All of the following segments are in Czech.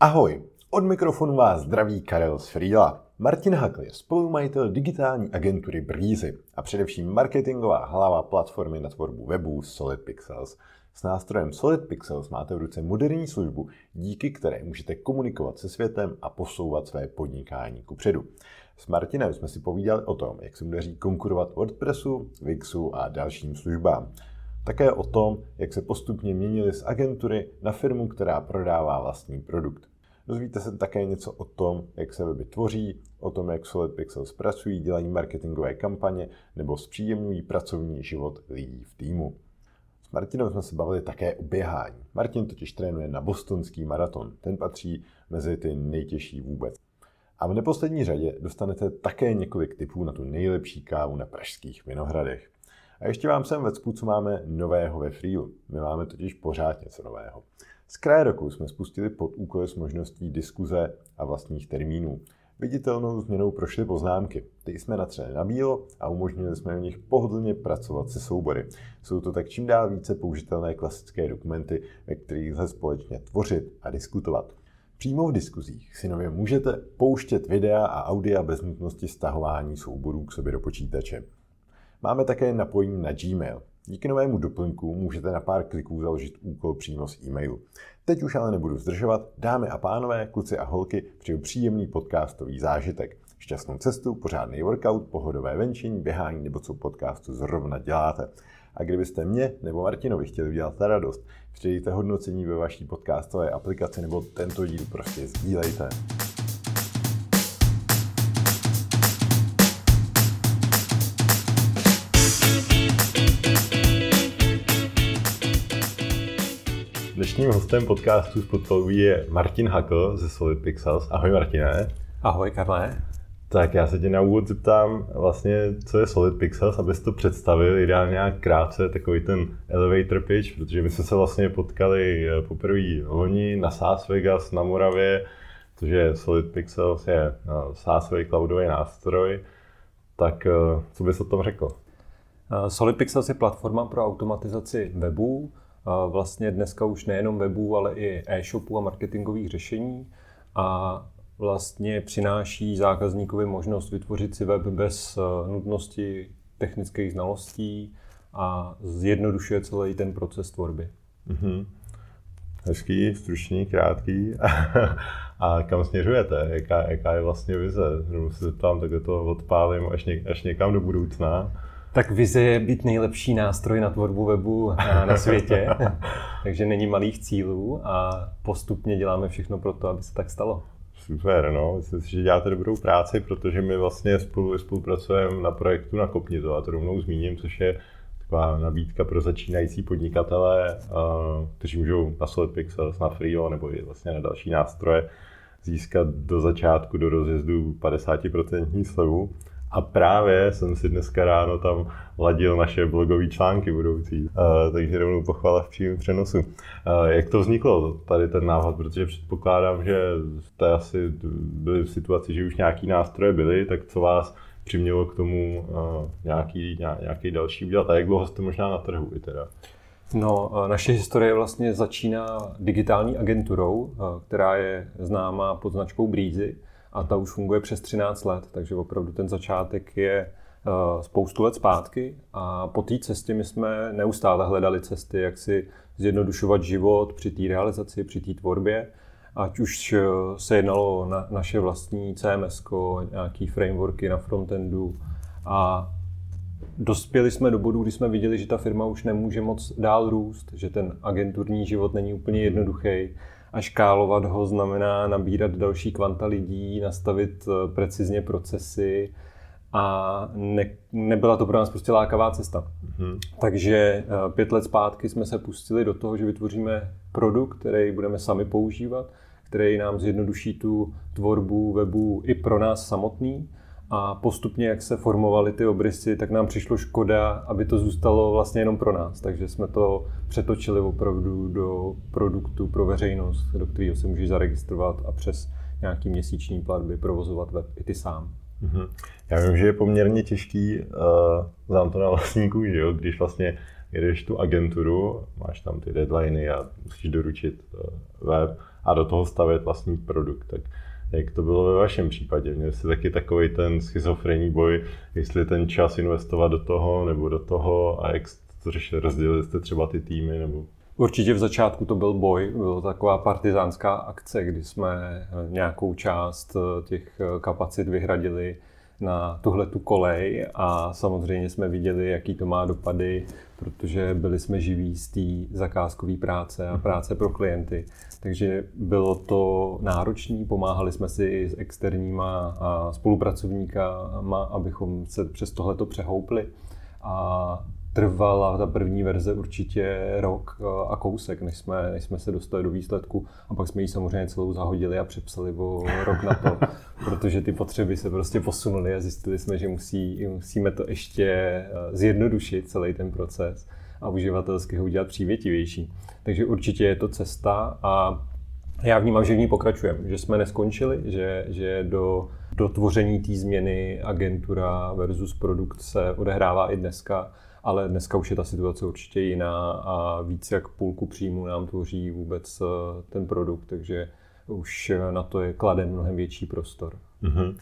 Ahoj, od mikrofonu vás zdraví Karel z Frýla. Martin Hakl je spolumajitel digitální agentury Breezy a především marketingová hlava platformy na tvorbu webů Solid Pixels. S nástrojem Solid Pixels máte v ruce moderní službu, díky které můžete komunikovat se světem a posouvat své podnikání kupředu. S Martinem jsme si povídali o tom, jak se mu daří konkurovat WordPressu, Wixu a dalším službám. Také o tom, jak se postupně měnili z agentury na firmu, která prodává vlastní produkt. Dozvíte se také něco o tom, jak se weby tvoří, o tom, jak Solid Pixels pracují, dělají marketingové kampaně nebo zpříjemňují pracovní život lidí v týmu. S Martinem jsme se bavili také o běhání. Martin totiž trénuje na bostonský maraton. Ten patří mezi ty nejtěžší vůbec. A v neposlední řadě dostanete také několik tipů na tu nejlepší kávu na pražských Vinohradech. A ještě vám sem vecpu, co máme nového ve Freelu. My máme totiž pořád něco nového. Z kraje roku jsme spustili pod úkoly s možností diskuze a vlastních termínů. Viditelnou změnou prošly poznámky. Ty jsme natřeli na bílo a umožnili jsme v nich pohodlně pracovat se soubory. Jsou to tak čím dál více použitelné klasické dokumenty, ve kterých lze společně tvořit a diskutovat. Přímo v diskuzích si nově můžete pouštět videa a audia bez nutnosti stahování souborů k sobě do počítače. Máme také napojení na Gmail. Díky novému doplňku můžete na pár kliků založit úkol přímo z e-mailu. Teď už ale nebudu zdržovat. Dámy a pánové, kluci a holky, přeju příjemný podcastový zážitek. Šťastnou cestu, pořádný workout, pohodové venčení, běhání nebo co podcastu zrovna děláte. A kdybyste mě nebo Martinovi chtěli udělat ta radost, přidejte hodnocení ve vaší podcastové aplikaci nebo tento díl prostě sdílejte. Dnešním hostem podcastu Spotfolví je Martin Hakl ze Solid Pixels. Ahoj Martine. Ahoj Karle. Tak já se tě na úvod zeptám vlastně, co je Solid Pixels, abys to představil, ideálně nějak krátce, takový ten elevator pitch, protože my jsme se vlastně potkali eh, poprvé loni na SaaS Vegas na Moravě, protože Solid Pixels je eh, SaaSový cloudový nástroj, tak eh, co bys o tom řekl? Solid Pixels je platforma pro automatizaci webů, vlastně dneska už nejenom webů, ale i e-shopů a marketingových řešení a vlastně přináší zákazníkovi možnost vytvořit si web bez eh, nutnosti technických znalostí a zjednodušuje celý ten proces tvorby. Mm-hmm. Hezký, stručný, krátký. a kam směřujete? Jaká, jaká je vlastně vize? Znovu se zeptám, tak to odpálím až, něk, až někam do budoucna. Tak vize je být nejlepší nástroj na tvorbu webu na světě, takže není malých cílů a postupně děláme všechno pro to, aby se tak stalo. Super, no. Myslím si, že děláte dobrou práci, protože my vlastně spolu spolupracujeme na projektu na Kopnizo a to rovnou zmíním, což je taková nabídka pro začínající podnikatele, kteří můžou na Solid Pixels, na Freeo nebo i vlastně na další nástroje získat do začátku, do rozjezdu 50% slevu. A právě jsem si dneska ráno tam ladil naše blogové články budoucí, uh, takže rovnou pochvala v přímém přenosu. Uh, jak to vzniklo, tady ten návod, protože předpokládám, že jste asi byli v situaci, že už nějaký nástroje byly, tak co vás přimělo k tomu uh, nějaký, nějaký další udělat a jak dlouho jste možná na trhu i teda? No, naše historie vlastně začíná digitální agenturou, která je známá pod značkou Breezy a ta už funguje přes 13 let, takže opravdu ten začátek je eh, spoustu let zpátky. A po té cestě my jsme neustále hledali cesty, jak si zjednodušovat život při té realizaci, při té tvorbě, ať už eh, se jednalo na naše vlastní CMS, nějaký frameworky na frontendu. A dospěli jsme do bodu, kdy jsme viděli, že ta firma už nemůže moc dál růst, že ten agenturní život není úplně jednoduchý a škálovat ho znamená nabírat další kvanta lidí, nastavit eh, precizně procesy a ne, nebyla to pro nás prostě lákavá cesta. Mm-hmm. Takže eh, pět let zpátky jsme se pustili do toho, že vytvoříme produkt, který budeme sami používat, který nám zjednoduší tu tvorbu webu i pro nás samotný a postupně, jak se formovaly ty obrysy, tak nám přišlo škoda, aby to zůstalo vlastně jenom pro nás. Takže jsme to přetočili opravdu do produktu pro veřejnost, do kterého se můžeš zaregistrovat a přes nějaký měsíční platby provozovat web i ty sám. Mm-hmm. Já vím, že je poměrně těžký uh, znám to na vlastní kůži, jo? když vlastně jedeš tu agenturu, máš tam ty deadliny a musíš doručit uh, web a do toho stavět vlastní produkt. Tak jak to bylo ve vašem případě? Měli jste taky takový ten schizofrenní boj, jestli ten čas investovat do toho nebo do toho a jak to řešili, rozdělili jste třeba ty týmy nebo Určitě v začátku to byl boj, byla taková partizánská akce, kdy jsme nějakou část těch kapacit vyhradili na tuhle tu kolej a samozřejmě jsme viděli, jaký to má dopady, protože byli jsme živí z té zakázkové práce a mhm. práce pro klienty. Takže bylo to náročné, pomáhali jsme si i s externíma spolupracovníkama, abychom se přes tohleto přehoupli. A trvala ta první verze určitě rok a kousek, než jsme, než jsme se dostali do výsledku. A pak jsme ji samozřejmě celou zahodili a přepsali o rok na to, protože ty potřeby se prostě posunuly a zjistili jsme, že musí, musíme to ještě eh, zjednodušit, celý ten proces a uživatelsky ho udělat přívětivější. Takže určitě je to cesta a já vnímám, že v ní pokračujeme, že jsme neskončili, že, že do, do tvoření té změny agentura versus produkt se odehrává i dneska ale dneska už je ta situace určitě jiná a víc jak půlku příjmu nám tvoří vůbec eh, ten produkt, takže už na to je kladen mnohem větší prostor. Mm-hmm.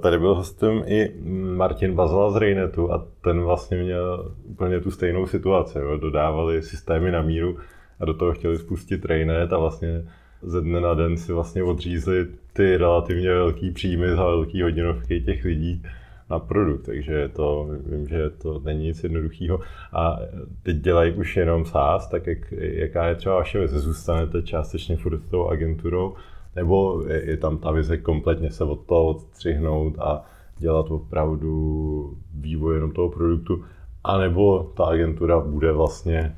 Tady byl hostem i Martin Bazala z Rejnetu a ten vlastně měl úplně tu stejnou situaci. Jo. Dodávali systémy na míru a do toho chtěli spustit Rejnet a vlastně ze dne na den si vlastně odřízli ty relativně velký příjmy za velký hodinovky těch lidí na produkt, takže to, vím, že to není nic jednoduchého. A teď dělají už jenom SaaS, tak jak, jaká je třeba vaše vize? Zůstanete částečně furt tou agenturou, nebo je, je tam ta vize kompletně se od toho odstřihnout a dělat opravdu vývoj jenom toho produktu, anebo ta agentura bude vlastně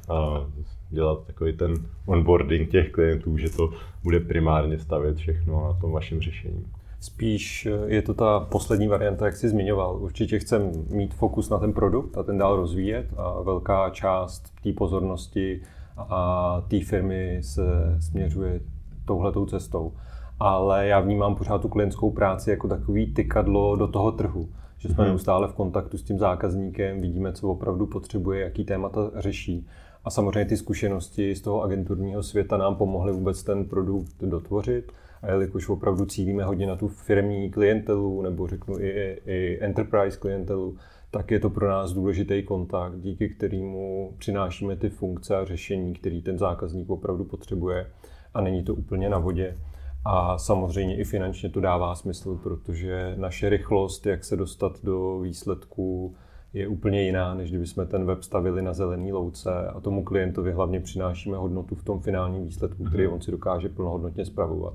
dělat takový ten onboarding těch klientů, že to bude primárně stavět všechno na tom vašem řešení. Spíš eh, je to ta poslední varianta, jak jsi zmiňoval. Určitě chcem mít fokus na ten produkt a ten dál rozvíjet a velká část té pozornosti a té firmy se směřuje touhletou cestou. Ale já vnímám pořád tu klientskou práci jako takový tykadlo do toho trhu. Že jsme hmm. neustále v kontaktu s tím zákazníkem, vidíme, co opravdu potřebuje, jaký témata řeší. A samozřejmě ty zkušenosti z toho agenturního světa nám pomohly vůbec ten produkt dotvořit. A jelikož opravdu cílíme hodně na tu firmní klientelu, nebo řeknu i, i enterprise klientelu, tak je to pro nás důležitý kontakt, díky kterému přinášíme ty funkce a řešení, který ten zákazník opravdu potřebuje a není to úplně na vodě. A samozřejmě i finančně to dává smysl, protože naše rychlost, jak se dostat do výsledku, je úplně jiná, než kdybychom ten web stavili na zelený louce a tomu klientovi hlavně přinášíme hodnotu v tom finálním výsledku, který mhm. on si dokáže plnohodnotně spravovat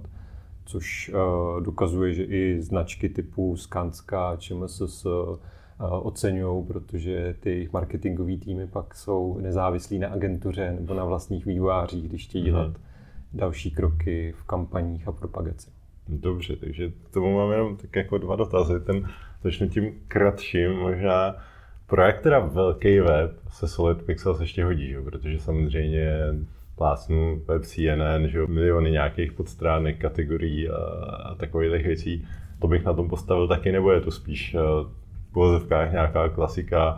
což uh, dokazuje, že i značky typu Skanska, ČMSS uh, oceňují, protože ty marketingové týmy pak jsou nezávislí na agentuře nebo na vlastních vývojářích, když chtějí dělat hmm. další kroky v kampaních a propagaci. Dobře, takže k tomu mám jenom tak jako dva dotazy. Ten začnu tím kratším, možná pro jak teda velký web se Solid Pixels ještě hodí, že? protože samozřejmě plásnu web CNN, že miliony nějakých podstránek, kategorií a, a takových věcí. To bych na tom postavil taky, nebo je to spíš eh, v povozovkách nějaká klasika,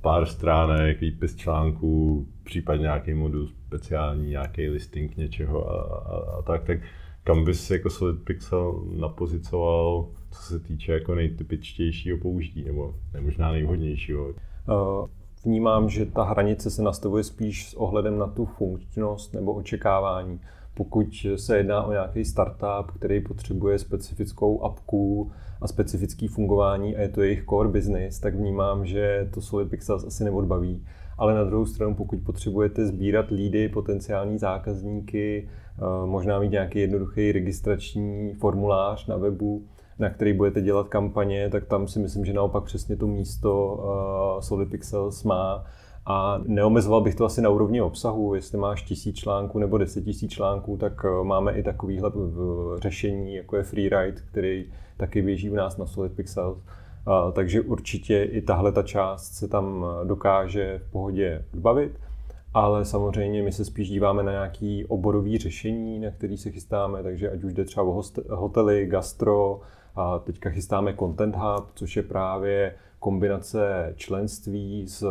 pár stránek, výpis článků, případně nějaký modul speciální, nějaký listing něčeho a, a, a tak, tak kam bys jako Solid Pixel napozicoval, co se týče jako nejtypičtějšího použití, nebo možná nejvhodnějšího? Uh, vnímám, že ta hranice se nastavuje spíš s ohledem na tu funkčnost nebo očekávání. Pokud se jedná o nějaký startup, který potřebuje specifickou apku a specifický fungování a je to jejich core business, tak vnímám, že to Solid Pixels asi neodbaví. Ale na druhou stranu, pokud potřebujete sbírat lídy, potenciální zákazníky, eh, možná mít nějaký jednoduchý registrační formulář na webu, na který budete dělat kampaně, tak tam si myslím, že naopak přesně to místo uh, Solid Pixels má. A neomezoval bych to asi na úrovni obsahu, jestli máš tisíc článků nebo deset tisíc článků, tak uh, máme i takovýhle řešení, jako je Freeride, který taky běží u nás na Solid Pixels. Takže určitě i tahle ta část se tam dokáže v pohodě odbavit ale samozřejmě my se spíš díváme na nějaký oborový řešení, na který se chystáme, takže ať už jde třeba o hotely, gastro, a teďka chystáme Content Hub, což je právě kombinace členství s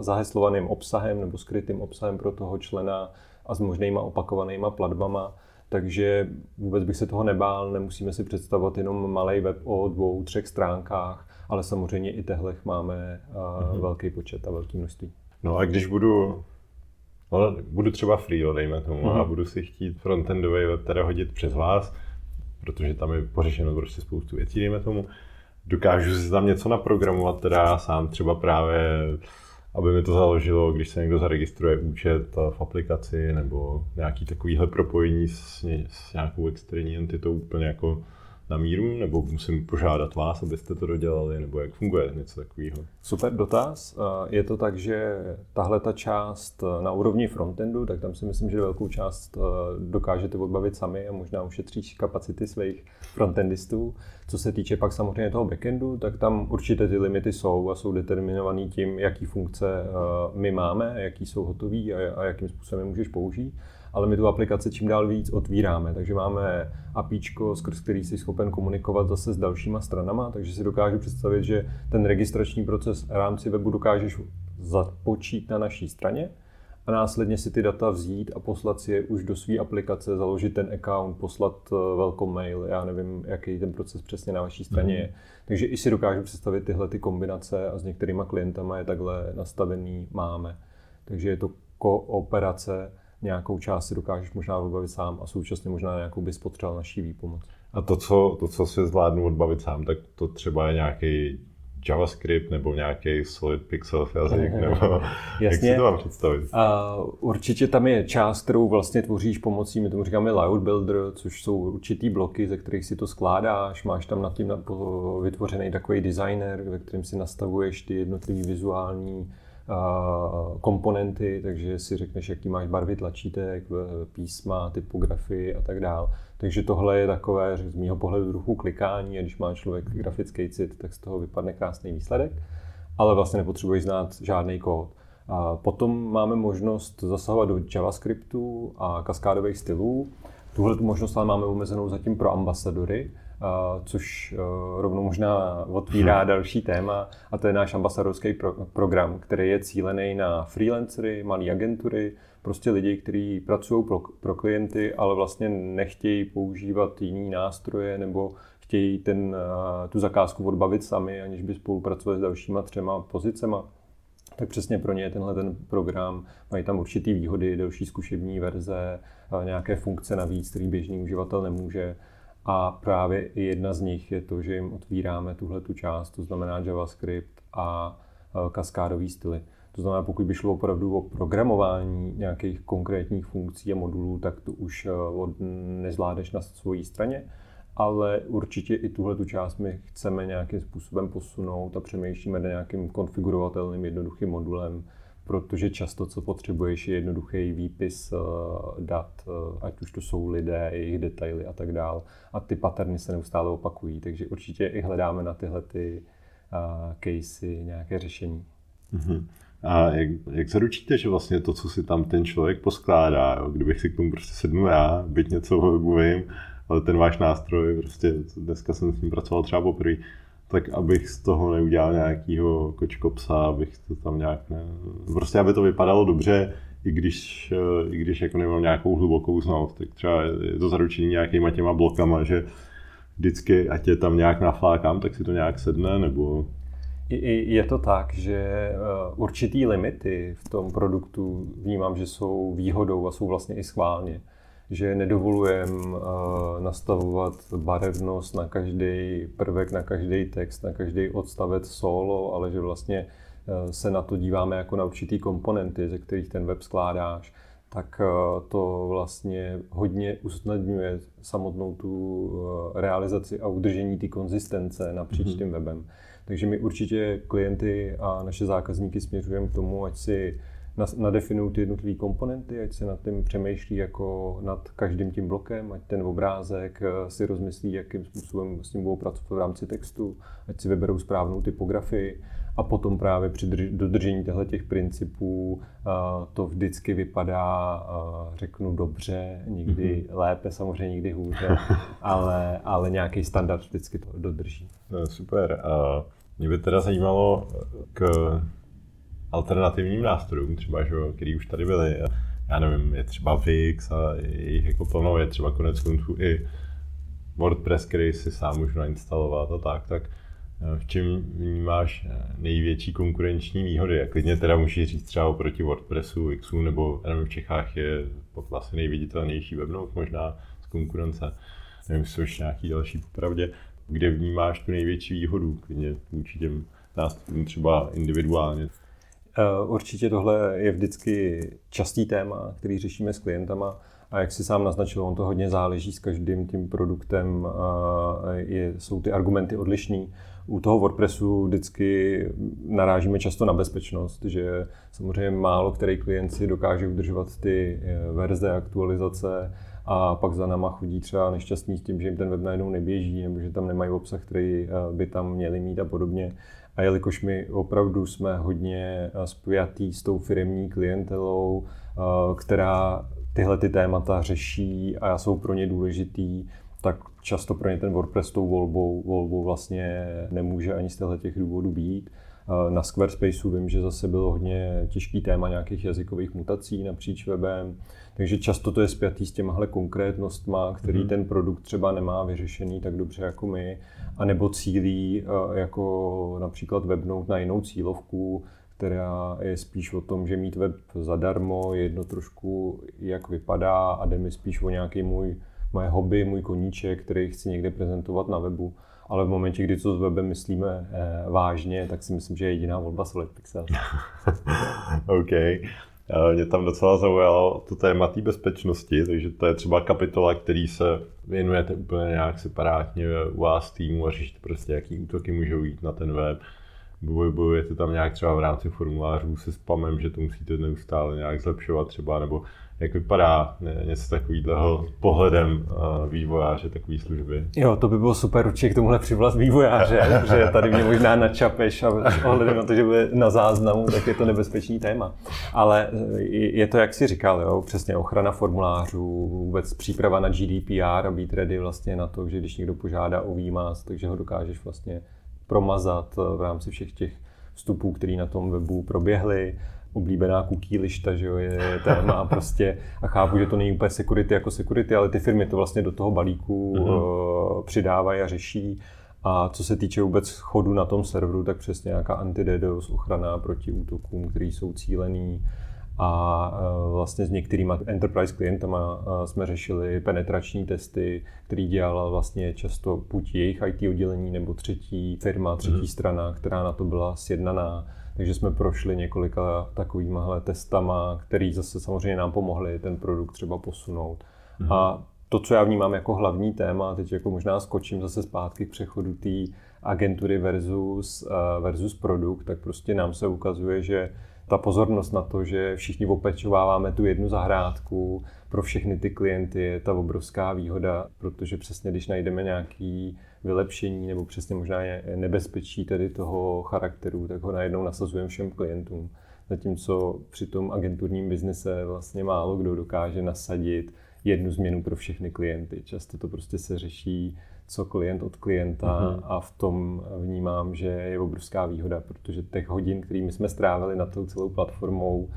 zaheslovaným obsahem nebo skrytým obsahem pro toho člena a s možnýma opakovanýma platbama. takže vůbec bych se toho nebál, nemusíme si představovat jenom malý web o dvou, třech stránkách, ale samozřejmě i tehle máme mm-hmm. velký počet a velké množství. No a když budu No, budu třeba free, dejme tomu, mm-hmm. a budu si chtít frontendový web teda hodit přes vás, protože tam je pořešeno prostě spoustu věcí, dejme tomu. Dokážu si tam něco naprogramovat teda sám třeba právě, aby mi to založilo, když se někdo zaregistruje účet v aplikaci nebo nějaký takovýhle propojení s, s nějakou externí entitou úplně jako na míru, nebo musím požádat vás, abyste to dodělali, nebo jak funguje něco takového? Super dotaz. Je to tak, že tahle ta část na úrovni frontendu, tak tam si myslím, že velkou část dokážete odbavit sami a možná ušetříš kapacity svých frontendistů. Co se týče pak samozřejmě toho backendu, tak tam určitě ty limity jsou a jsou determinovaný tím, jaký funkce my máme, jaký jsou hotový a jakým způsobem můžeš použít ale my tu aplikaci čím dál víc otvíráme, takže máme APIčko, skrz který jsi schopen komunikovat zase s dalšíma stranama, takže si dokážu představit, že ten registrační proces v rámci webu dokážeš započít na naší straně a následně si ty data vzít a poslat si je už do své aplikace, založit ten account, poslat eh, welcome mail, já nevím, jaký ten proces přesně na vaší straně mm. je. Takže i si dokážu představit tyhle ty kombinace a s některýma klientama je takhle nastavený máme. Takže je to kooperace nějakou část si dokážeš možná odbavit sám a současně možná nějakou bys potřeboval naší výpomoc. A to co, to, co si zvládnu odbavit sám, tak to třeba je nějaký JavaScript nebo nějaký Solid Pixel jazyk, nebo Jasně. jak si to mám představit? Uh, určitě tam je část, kterou vlastně tvoříš pomocí, my tomu říkáme Layout Builder, což jsou určitý bloky, ze kterých si to skládáš, máš tam nad tím vytvořený takový designer, ve kterém si nastavuješ ty jednotlivé vizuální komponenty, takže si řekneš, jaký máš barvy tlačítek, písma, typografii a tak dále. Takže tohle je takové, z mého pohledu, trochu klikání a když má člověk grafický cit, tak z toho vypadne krásný výsledek, ale vlastně nepotřebuješ znát žádný kód. A potom máme možnost zasahovat do JavaScriptu a kaskádových stylů. Tuhle tu možnost ale máme omezenou zatím pro ambasadory, což e, rovnou možná otvírá hmm. další téma a to je náš ambasadorský pro, program, který je cílený na freelancery, malé agentury, prostě lidi, kteří pracují pro, pro klienty, ale vlastně nechtějí používat jiný nástroje nebo chtějí ten, e, tu zakázku odbavit sami, aniž by spolupracovali s dalšíma třema pozicema. Tak přesně pro ně je tenhle ten program. Mají tam určitý výhody, delší zkušební verze, nějaké funkce navíc, který běžný uživatel nemůže. A právě jedna z nich je to, že jim otvíráme tuhle tu část, to znamená JavaScript a e, kaskádový styly. To znamená, pokud by šlo opravdu o programování nějakých konkrétních funkcí a modulů, tak to už e, nezvládneš na své straně, ale určitě i tuhle tu část my chceme nějakým způsobem posunout a přemýšlíme na nějakým konfigurovatelným jednoduchým modulem, protože často, co potřebuješ, je jednoduchý výpis uh, dat, uh, ať už to jsou lidé, jejich detaily a tak dál. A ty paterny se neustále opakují, takže určitě i hledáme na tyhle ty uh, casey nějaké řešení. Uh-huh. A jak, jak zaručíte, že vlastně to, co si tam ten člověk poskládá, jo? kdybych si k tomu prostě sednu já, byť něco o vím, ale ten váš nástroj, prostě dneska jsem s ním pracoval třeba poprvé, tak abych z toho neudělal nějakýho kočkopsa, abych to tam nějak ne... Prostě aby to vypadalo dobře, i když, eh, i když jako nemám nějakou hlubokou znalost, tak třeba je to zaručení nějakýma těma blokama, že vždycky, ať je tam nějak naflákám, tak si to nějak sedne, nebo... Je to tak, že eh, určitý limity v tom produktu vnímám, že jsou výhodou a jsou vlastně i schválně že nedovolujeme uh, nastavovat barevnost na každý prvek, na každý text, na každý odstavec solo, ale že vlastně uh, se na to díváme jako na určitý komponenty, ze kterých ten web skládáš, tak uh, to vlastně hodně usnadňuje samotnou tu realizaci a udržení té konzistence napříč mm-hmm. tím webem. Takže my určitě klienty a naše zákazníky směřujeme k tomu, ať si nadefinují ty jednotlivé komponenty, ať se nad tím přemýšlí jako nad každým tím blokem, ať ten obrázek eh, si rozmyslí, jakým způsobem s ním budou pracovat v rámci textu, ať si vyberou správnou typografii a potom právě při dodržení těchto těch principů eh, to vždycky vypadá, eh, řeknu dobře, někdy mm-hmm. lépe, samozřejmě někdy hůře, ale, ale nějaký standard vždycky to dodrží. No, super. A mě by teda zajímalo k alternativním nástrojům, třeba, že, který už tady byly. já nevím, je třeba Wix a jich jako plno, je třeba konec konců i WordPress, který si sám můžu nainstalovat a tak, tak v čem vnímáš největší konkurenční výhody? A klidně teda můžeš říct třeba oproti WordPressu, Wixu, nebo nevím, v Čechách je asi nejviditelnější webnote možná z konkurence. Nevím, jsou ještě nějaký další popravdě. Kde vnímáš tu největší výhodu klidně vůči těm třeba individuálně? Eh, určitě tohle je vždycky častý téma, který řešíme s klientama. A jak si sám naznačil, on to hodně záleží s každým tím produktem, je, jsou ty argumenty odlišný. U toho WordPressu vždycky narážíme často na bezpečnost, že samozřejmě málo který klient si dokáže udržovat ty eh, verze, aktualizace a pak za náma chodí třeba nešťastní s tím, že jim ten web najednou neběží nebo že tam nemají obsah, který eh, by tam měli mít a podobně. A jelikož my opravdu jsme hodně eh, spojatý s tou firmní klientelou, která tyhle ty témata řeší a jsou pro ně důležitý, tak často pro ně ten WordPress tou volbou, volbou vlastně nemůže ani z těchto těch důvodů být. Na Squarespaceu vím, že zase bylo hodně těžký téma nějakých jazykových mutací napříč webem, takže často to je spjatý s těmahle konkrétnostma, který mm-hmm. ten produkt třeba nemá vyřešený tak dobře jako my, anebo cílí jako například webnout na jinou cílovku, která je spíš o tom, že mít web zadarmo, je jedno trošku, jak vypadá a jde mi spíš o nějaký můj, moje hobby, můj koníček, který chci někde prezentovat na webu. Ale v momentě, kdy to s webem myslíme eh, vážně, tak si myslím, že je jediná volba Solid Pixel. OK. Mě tam docela zaujalo to téma té bezpečnosti, takže to je třeba kapitola, který se věnujete úplně nějak separátně u vás týmu a řešíte prostě, jaký útoky můžou jít na ten web bojujete tam nějak třeba v rámci formulářů se spamem, že to musíte neustále nějak zlepšovat třeba, nebo jak vypadá něco takového pohledem vývojáře takové služby? Jo, to by bylo super určitě k tomuhle přivlat vývojáře, že tady mě možná načapeš a ohledem na to, že bude na záznamu, tak je to nebezpečný téma. Ale je to, jak si říkal, jo, přesně ochrana formulářů, vůbec příprava na GDPR a být ready vlastně na to, že když někdo požádá o výmaz, takže ho dokážeš vlastně promazat eh, v rámci všech těch vstupů, které na tom webu proběhly. Oblíbená cookie lišta, že jo, je téma prostě a chápu, že to není úplně security jako security, ale ty firmy to vlastně do toho balíku mm-hmm. přidávají a řeší. A co se týče vůbec chodu na tom serveru, tak přesně nějaká anti-DDoS ochrana proti útokům, které jsou cílený, a e, vlastně s některými enterprise klientama e, jsme řešili penetrační testy, který dělala vlastně často buď jejich IT oddělení nebo třetí firma, třetí mm. strana, která na to byla sjednaná. Takže jsme prošli několika takovými testama, který zase samozřejmě nám pomohli ten produkt třeba posunout. Mm. A to, co já vnímám jako hlavní téma, teď jako možná skočím zase zpátky k přechodu té agentury versus, e, versus produkt, tak prostě nám se ukazuje, že ta pozornost na to, že všichni opečováváme tu jednu zahrádku, pro všechny ty klienty je ta obrovská výhoda, protože přesně když najdeme nějaký vylepšení nebo přesně možná nebezpečí tedy toho charakteru, tak ho najednou nasazujeme všem klientům. Zatímco při tom agenturním biznise vlastně málo kdo dokáže nasadit jednu změnu pro všechny klienty. Často to prostě se řeší co klient od klienta uh-huh. a v tom vnímám, že je obrovská výhoda, protože těch hodin, kterými jsme strávili na tou celou platformou,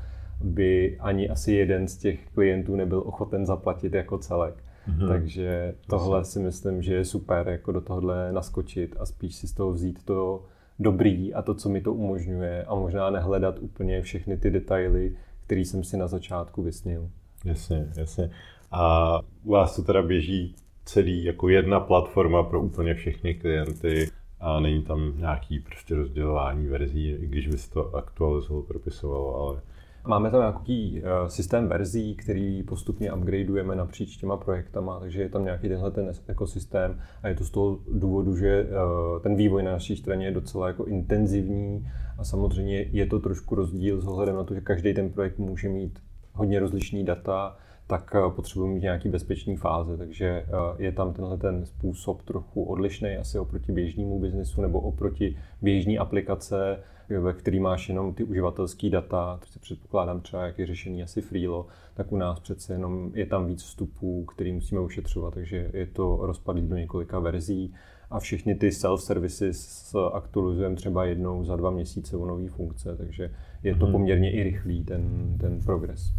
by ani asi jeden z těch klientů nebyl ochoten zaplatit jako celek. Uh-huh. Takže tohle si myslím, že je super, jako do tohohle naskočit a spíš si z toho vzít to dobrý a to, co mi to umožňuje a možná nehledat úplně všechny ty detaily, které jsem si na začátku vysnil. Jasně, jasně. A u vás to teda běží celý jako jedna platforma pro úplně všechny klienty a není tam nějaký prostě rozdělování verzí, i když by se to aktualizovalo, propisovalo, ale Máme tam nějaký uh, systém verzí, který postupně upgradeujeme napříč těma projektama, takže je tam nějaký tenhle ten ekosystém a je to z toho důvodu, že uh, ten vývoj na naší straně je docela jako intenzivní a samozřejmě je to trošku rozdíl s ohledem na to, že každý ten projekt může mít hodně rozlišný data, tak eh, potřebujeme mít nějaký bezpečný fáze, takže eh, je tam tenhle ten způsob trochu odlišný asi oproti běžnému biznesu nebo oproti běžné aplikace, ve který máš jenom ty uživatelské data, to si předpokládám třeba, jak je řešení asi Freelo, tak u nás přece jenom je tam víc vstupů, který musíme ušetřovat, takže je to rozpadlý do několika verzí a všechny ty self-services aktualizujeme třeba jednou za dva měsíce o nové funkce, takže je to mhm. poměrně i rychlý ten, ten progres.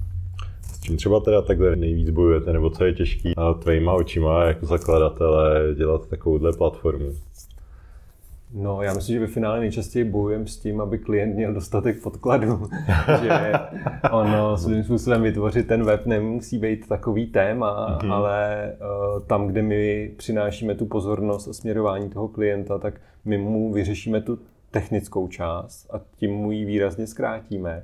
S čím třeba teda takhle nejvíc bojujete, nebo co je těžký tvýma očima jako zakladatele dělat takovouhle platformu? No, já myslím, že ve finále nejčastěji bojujeme s tím, aby klient měl dostatek podkladů. že ono svým způsobem vytvořit ten web nemusí být takový téma, mm-hmm. ale uh, tam, kde my přinášíme tu pozornost a směrování toho klienta, tak my mu vyřešíme tu technickou část a tím mu ji výrazně zkrátíme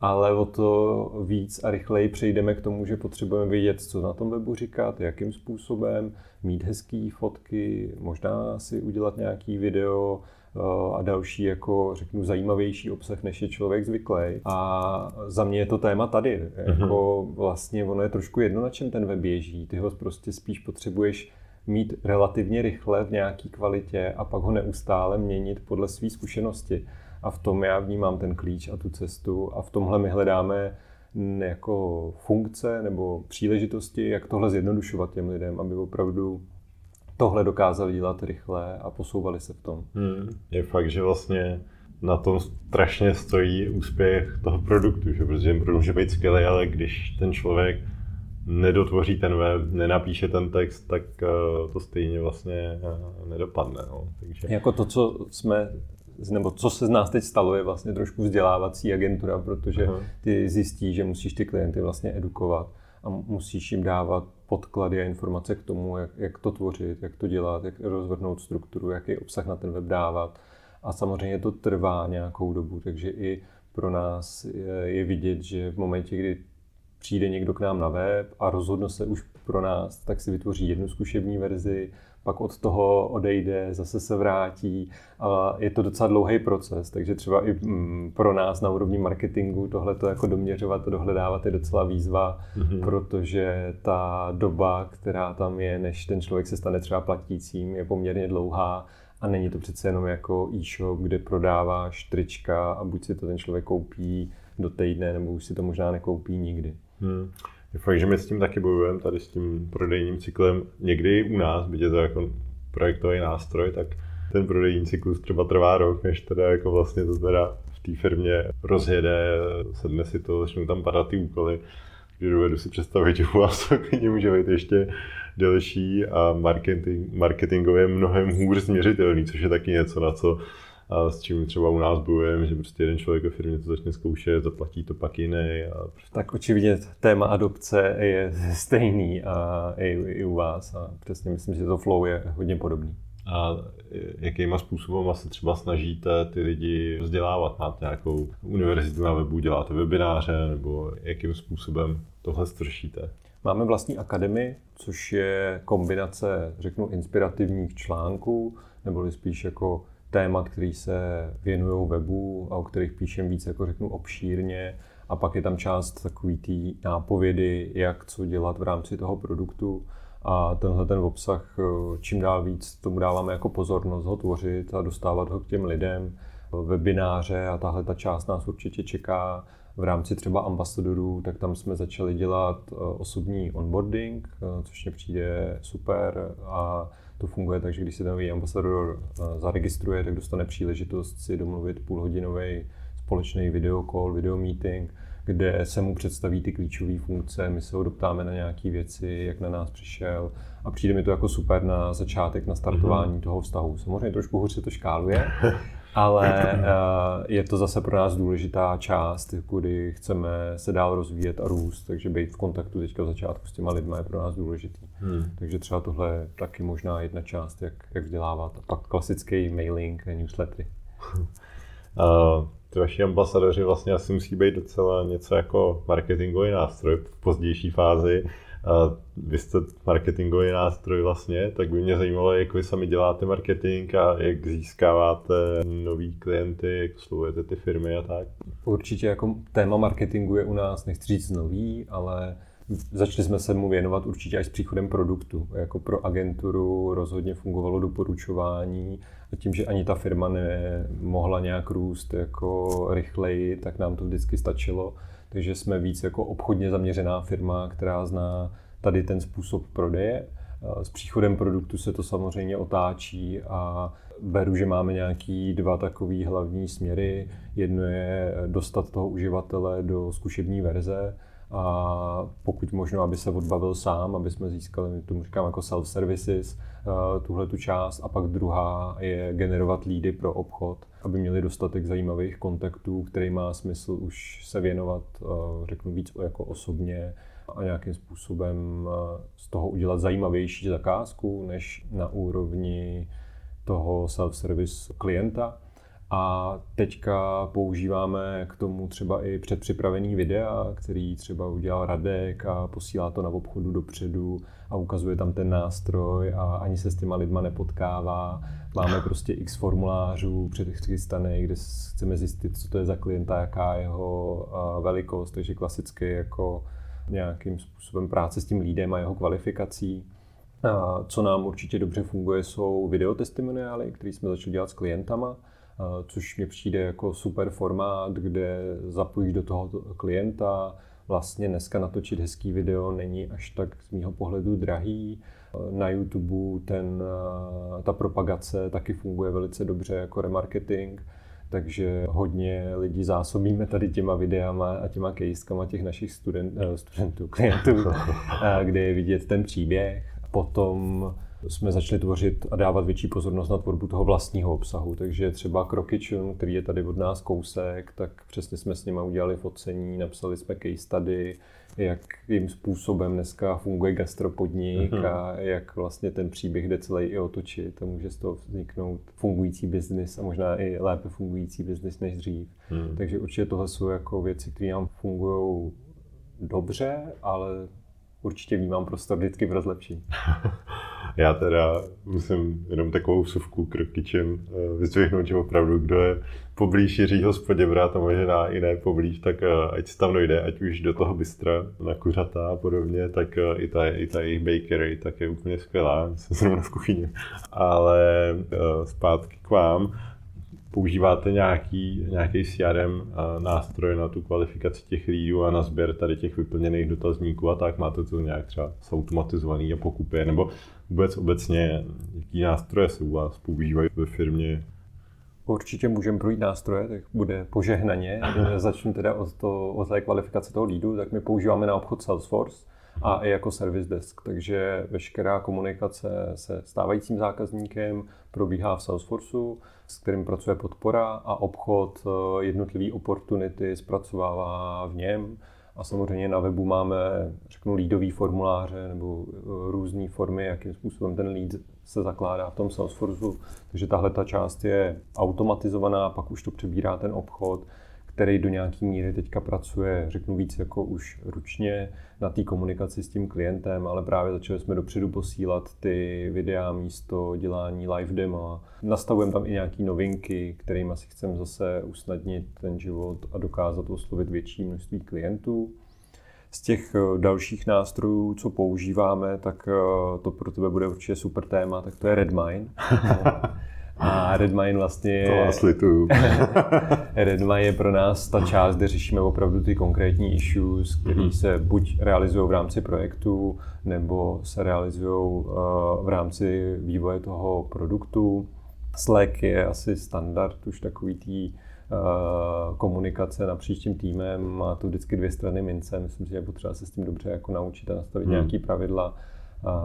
ale o to víc a rychleji přejdeme k tomu, že potřebujeme vědět, co na tom webu říkat, jakým způsobem, mít hezké fotky, možná si udělat nějaký video eh, a další, jako řeknu, zajímavější obsah, než je člověk zvyklý. A za mě je to téma tady. Mm-hmm. Jako vlastně ono je trošku jedno, na čem ten web běží. Ty ho prostě spíš potřebuješ mít relativně rychle v nějaké kvalitě a pak ho neustále měnit podle své zkušenosti. A v tom já vnímám ten klíč a tu cestu a v tomhle my hledáme jako funkce nebo příležitosti, jak tohle zjednodušovat těm lidem, aby opravdu tohle dokázali dělat rychle a posouvali se v tom. Hmm. Je fakt, že vlastně na tom strašně stojí úspěch toho produktu, že? protože ten produkt může být skvělý, ale když ten člověk nedotvoří ten web, nenapíše ten text, tak uh, to stejně vlastně uh, nedopadne. No. Takže... Jako to, co jsme nebo co se z nás teď stalo, je vlastně trošku vzdělávací agentura, protože Aha. ty zjistí, že musíš ty klienty vlastně edukovat a musíš jim dávat podklady a informace k tomu, jak, jak to tvořit, jak to dělat, jak rozvrhnout strukturu, jaký obsah na ten web dávat. A samozřejmě to trvá nějakou dobu, takže i pro nás je, je vidět, že v momentě, kdy přijde někdo k nám na web a rozhodne se už pro nás, tak si vytvoří jednu zkušební verzi, pak od toho odejde, zase se vrátí a je to docela dlouhý proces, takže třeba i mm, pro nás na úrovni marketingu tohle to jako doměřovat a dohledávat je docela výzva, mm-hmm. protože ta doba, která tam je, než ten člověk se stane třeba platícím, je poměrně dlouhá a není to přece jenom jako e-shop, kde prodáváš trička a buď si to ten člověk koupí do týdne, nebo už si to možná nekoupí nikdy. Hmm. Je fakt, že my s tím taky bojujeme, tady s tím prodejním cyklem. Někdy u nás, byť je to jako projektový nástroj, tak ten prodejní cyklus třeba trvá rok, než teda jako vlastně to teda v té firmě rozjede, sedne si to, začnou tam padat ty úkoly. Takže dovedu si představit, že u vás to klidně může být ještě delší a marketing, marketingově mnohem hůř změřitelný, což je taky něco, na co s čím třeba u nás bojujeme, že prostě jeden člověk ve firmě to začne zkoušet, zaplatí to pak jiný. A prostě... Tak očividně téma adopce je stejný a i, i u vás a přesně myslím, že to flow je hodně podobný. A jakýma způsobem se třeba snažíte ty lidi vzdělávat? Máte nějakou univerzitu na webu, děláte webináře nebo jakým způsobem tohle stršíte? Máme vlastní akademii, což je kombinace, řeknu, inspirativních článků, nebo spíš jako témat, který se věnují webu a o kterých píšem víc, jako řeknu, obšírně. A pak je tam část takový té nápovědy, jak co dělat v rámci toho produktu. A tenhle ten obsah, eh, čím dál víc tomu dáváme jako pozornost ho tvořit a dostávat ho k těm lidem. Webináře a tahle ta část nás určitě čeká v rámci třeba ambasadorů, tak tam jsme začali dělat eh, osobní onboarding, eh, což mě přijde super a to funguje tak, že když se ten nový ambasador eh, zaregistruje, tak dostane příležitost si domluvit půlhodinový společný video call, video meeting, kde se mu představí ty klíčové funkce, my se ho doptáme na nějaké věci, jak na nás přišel a přijde mi to jako super na začátek, na startování mm-hmm. toho vztahu. Samozřejmě trošku hůř se to škáluje, ale uh, je to zase pro nás důležitá část, kdy chceme se dál rozvíjet a růst, takže být v kontaktu teďka v začátku s těma lidma je pro nás důležitý. Hmm. Takže třeba tohle je taky možná jedna část, jak, jak vzdělávat. A pak klasický mailing, newslettery. Uh, ty vaši ambasadoři vlastně asi musí být docela něco jako marketingový nástroj v pozdější fázi. A vy jste marketingový nástroj vlastně, tak by mě zajímalo, jak vy sami děláte marketing a jak získáváte nový klienty, jak oslovujete ty firmy a tak. Určitě jako téma marketingu je u nás, nechci říct nový, ale začali jsme se mu věnovat určitě až s příchodem produktu. Jako pro agenturu rozhodně fungovalo doporučování a tím, že ani ta firma nemohla nějak růst jako rychleji, tak nám to vždycky stačilo takže jsme víc jako obchodně zaměřená firma, která zná tady ten způsob prodeje. S příchodem produktu se to samozřejmě otáčí a beru, že máme nějaký dva takový hlavní směry. Jedno je dostat toho uživatele do zkušební verze a pokud možno, aby se odbavil sám, aby jsme získali, my tomu říkám jako self-services, eh, tuhle tu část a pak druhá je generovat lídy pro obchod, aby měli dostatek zajímavých kontaktů, který má smysl už se věnovat, eh, řeknu víc jako osobně a nějakým způsobem eh, z toho udělat zajímavější zakázku, než na úrovni toho self-service klienta. A teďka používáme k tomu třeba i předpřipravený videa, který třeba udělal Radek a posílá to na obchodu dopředu a ukazuje tam ten nástroj a ani se s těma lidma nepotkává. Máme prostě x formulářů předchystaných, kde chceme zjistit, co to je za klienta, jaká je jeho velikost, takže klasicky jako nějakým způsobem práce s tím lídem a jeho kvalifikací. A co nám určitě dobře funguje, jsou videotestimoniály, které jsme začali dělat s klientama což mi přijde jako super formát, kde zapojíš do toho klienta. Vlastně dneska natočit hezký video není až tak z mýho pohledu drahý. Na YouTube ten, ta propagace taky funguje velice dobře jako remarketing, takže hodně lidí zásobíme tady těma videama a těma kejskama těch našich student, eh, studentů, klientů, kde je vidět ten příběh. Potom jsme začali tvořit a dávat větší pozornost na tvorbu toho vlastního obsahu. Takže třeba Krokičun, který je tady od nás kousek, tak přesně jsme s nimi udělali focení, napsali jsme case study, jakým způsobem dneska funguje gastropodnik uh-huh. a jak vlastně ten příběh jde celý i otočit a může z toho vzniknout fungující biznis a možná i lépe fungující biznis než dřív. Uh-huh. Takže určitě tohle jsou jako věci, které nám fungují dobře, ale určitě vnímám prostor vždycky pro zlepšení. Já teda musím jenom takovou vsuvku k Kitchen eh, vyzvihnout, že opravdu, kdo je poblíž Jiří hospodě brát a možná i ne poblíž, tak eh, ať se tam dojde, ať už do toho bystra na kuřata a podobně, tak eh, i ta, i ta jejich bakery tak je úplně skvělá, jsem zrovna v kuchyni. Ale zpátky k vám používáte nějaký, nějaký CRM nástroj na tu kvalifikaci těch lídů a na sběr tady těch vyplněných dotazníků a tak, máte to nějak třeba zautomatizovaný a pokupě, nebo vůbec obecně, jaký nástroje se u vás používají ve firmě? Určitě můžeme projít nástroje, tak bude požehnaně. Začnu teda od, to, od té kvalifikace toho lídu, tak my používáme na obchod Salesforce a i jako service desk, takže veškerá komunikace se stávajícím zákazníkem probíhá v Salesforceu, s kterým pracuje podpora a obchod eh, jednotlivý opportunity zpracovává v něm. A samozřejmě na webu máme, řeknu, lídový formuláře nebo eh, různé formy, jakým způsobem ten lead se zakládá v tom Salesforceu. Takže tahle ta část je automatizovaná, pak už to přebírá ten obchod který do nějaké míry teďka pracuje, řeknu víc jako už ručně na té komunikaci s tím klientem, ale právě začali jsme dopředu posílat ty videa místo dělání live demo. Nastavujeme tam i nějaké novinky, kterými si chceme zase usnadnit ten život a dokázat oslovit větší množství klientů. Z těch eh, dalších nástrojů, co používáme, tak eh, to pro tebe bude určitě super téma, tak to je Redmine. A Redmine vlastně je... To vás lituju. Redmine je pro nás ta část, kde řešíme opravdu ty konkrétní issues, které mm-hmm. se buď realizují v rámci projektu, nebo se realizují uh, v rámci vývoje toho produktu. Slack je asi standard už takový tý uh, komunikace napříč tím týmem. Má to vždycky dvě strany mince. Myslím si, že je potřeba se s tím dobře jako naučit a nastavit mm. nějaký pravidla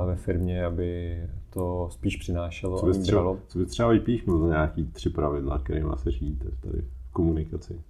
ve firmě, aby to spíš přinášelo co bys a třeba, Co bys třeba vypíchnul za nějaký tři pravidla, kterými se řídíte tady v komunikaci?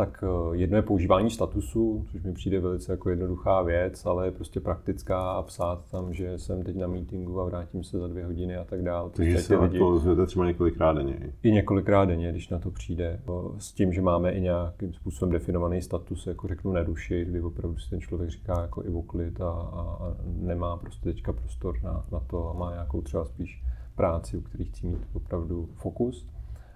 Tak eh, jedno je používání statusu, což mi přijde velice jako jednoduchá věc, ale je prostě praktická a psát tam, že jsem teď na meetingu a vrátím se za dvě hodiny a tak dále. Takže se aktualizujete třeba několikrát denně? I několikrát denně, když na to přijde. S tím, že máme i nějakým způsobem definovaný status, jako řeknu nerušit, kdy opravdu si ten člověk říká jako i oklid a, a, a nemá prostě teďka prostor na, na to a má nějakou třeba spíš práci, u kterých chci mít opravdu fokus.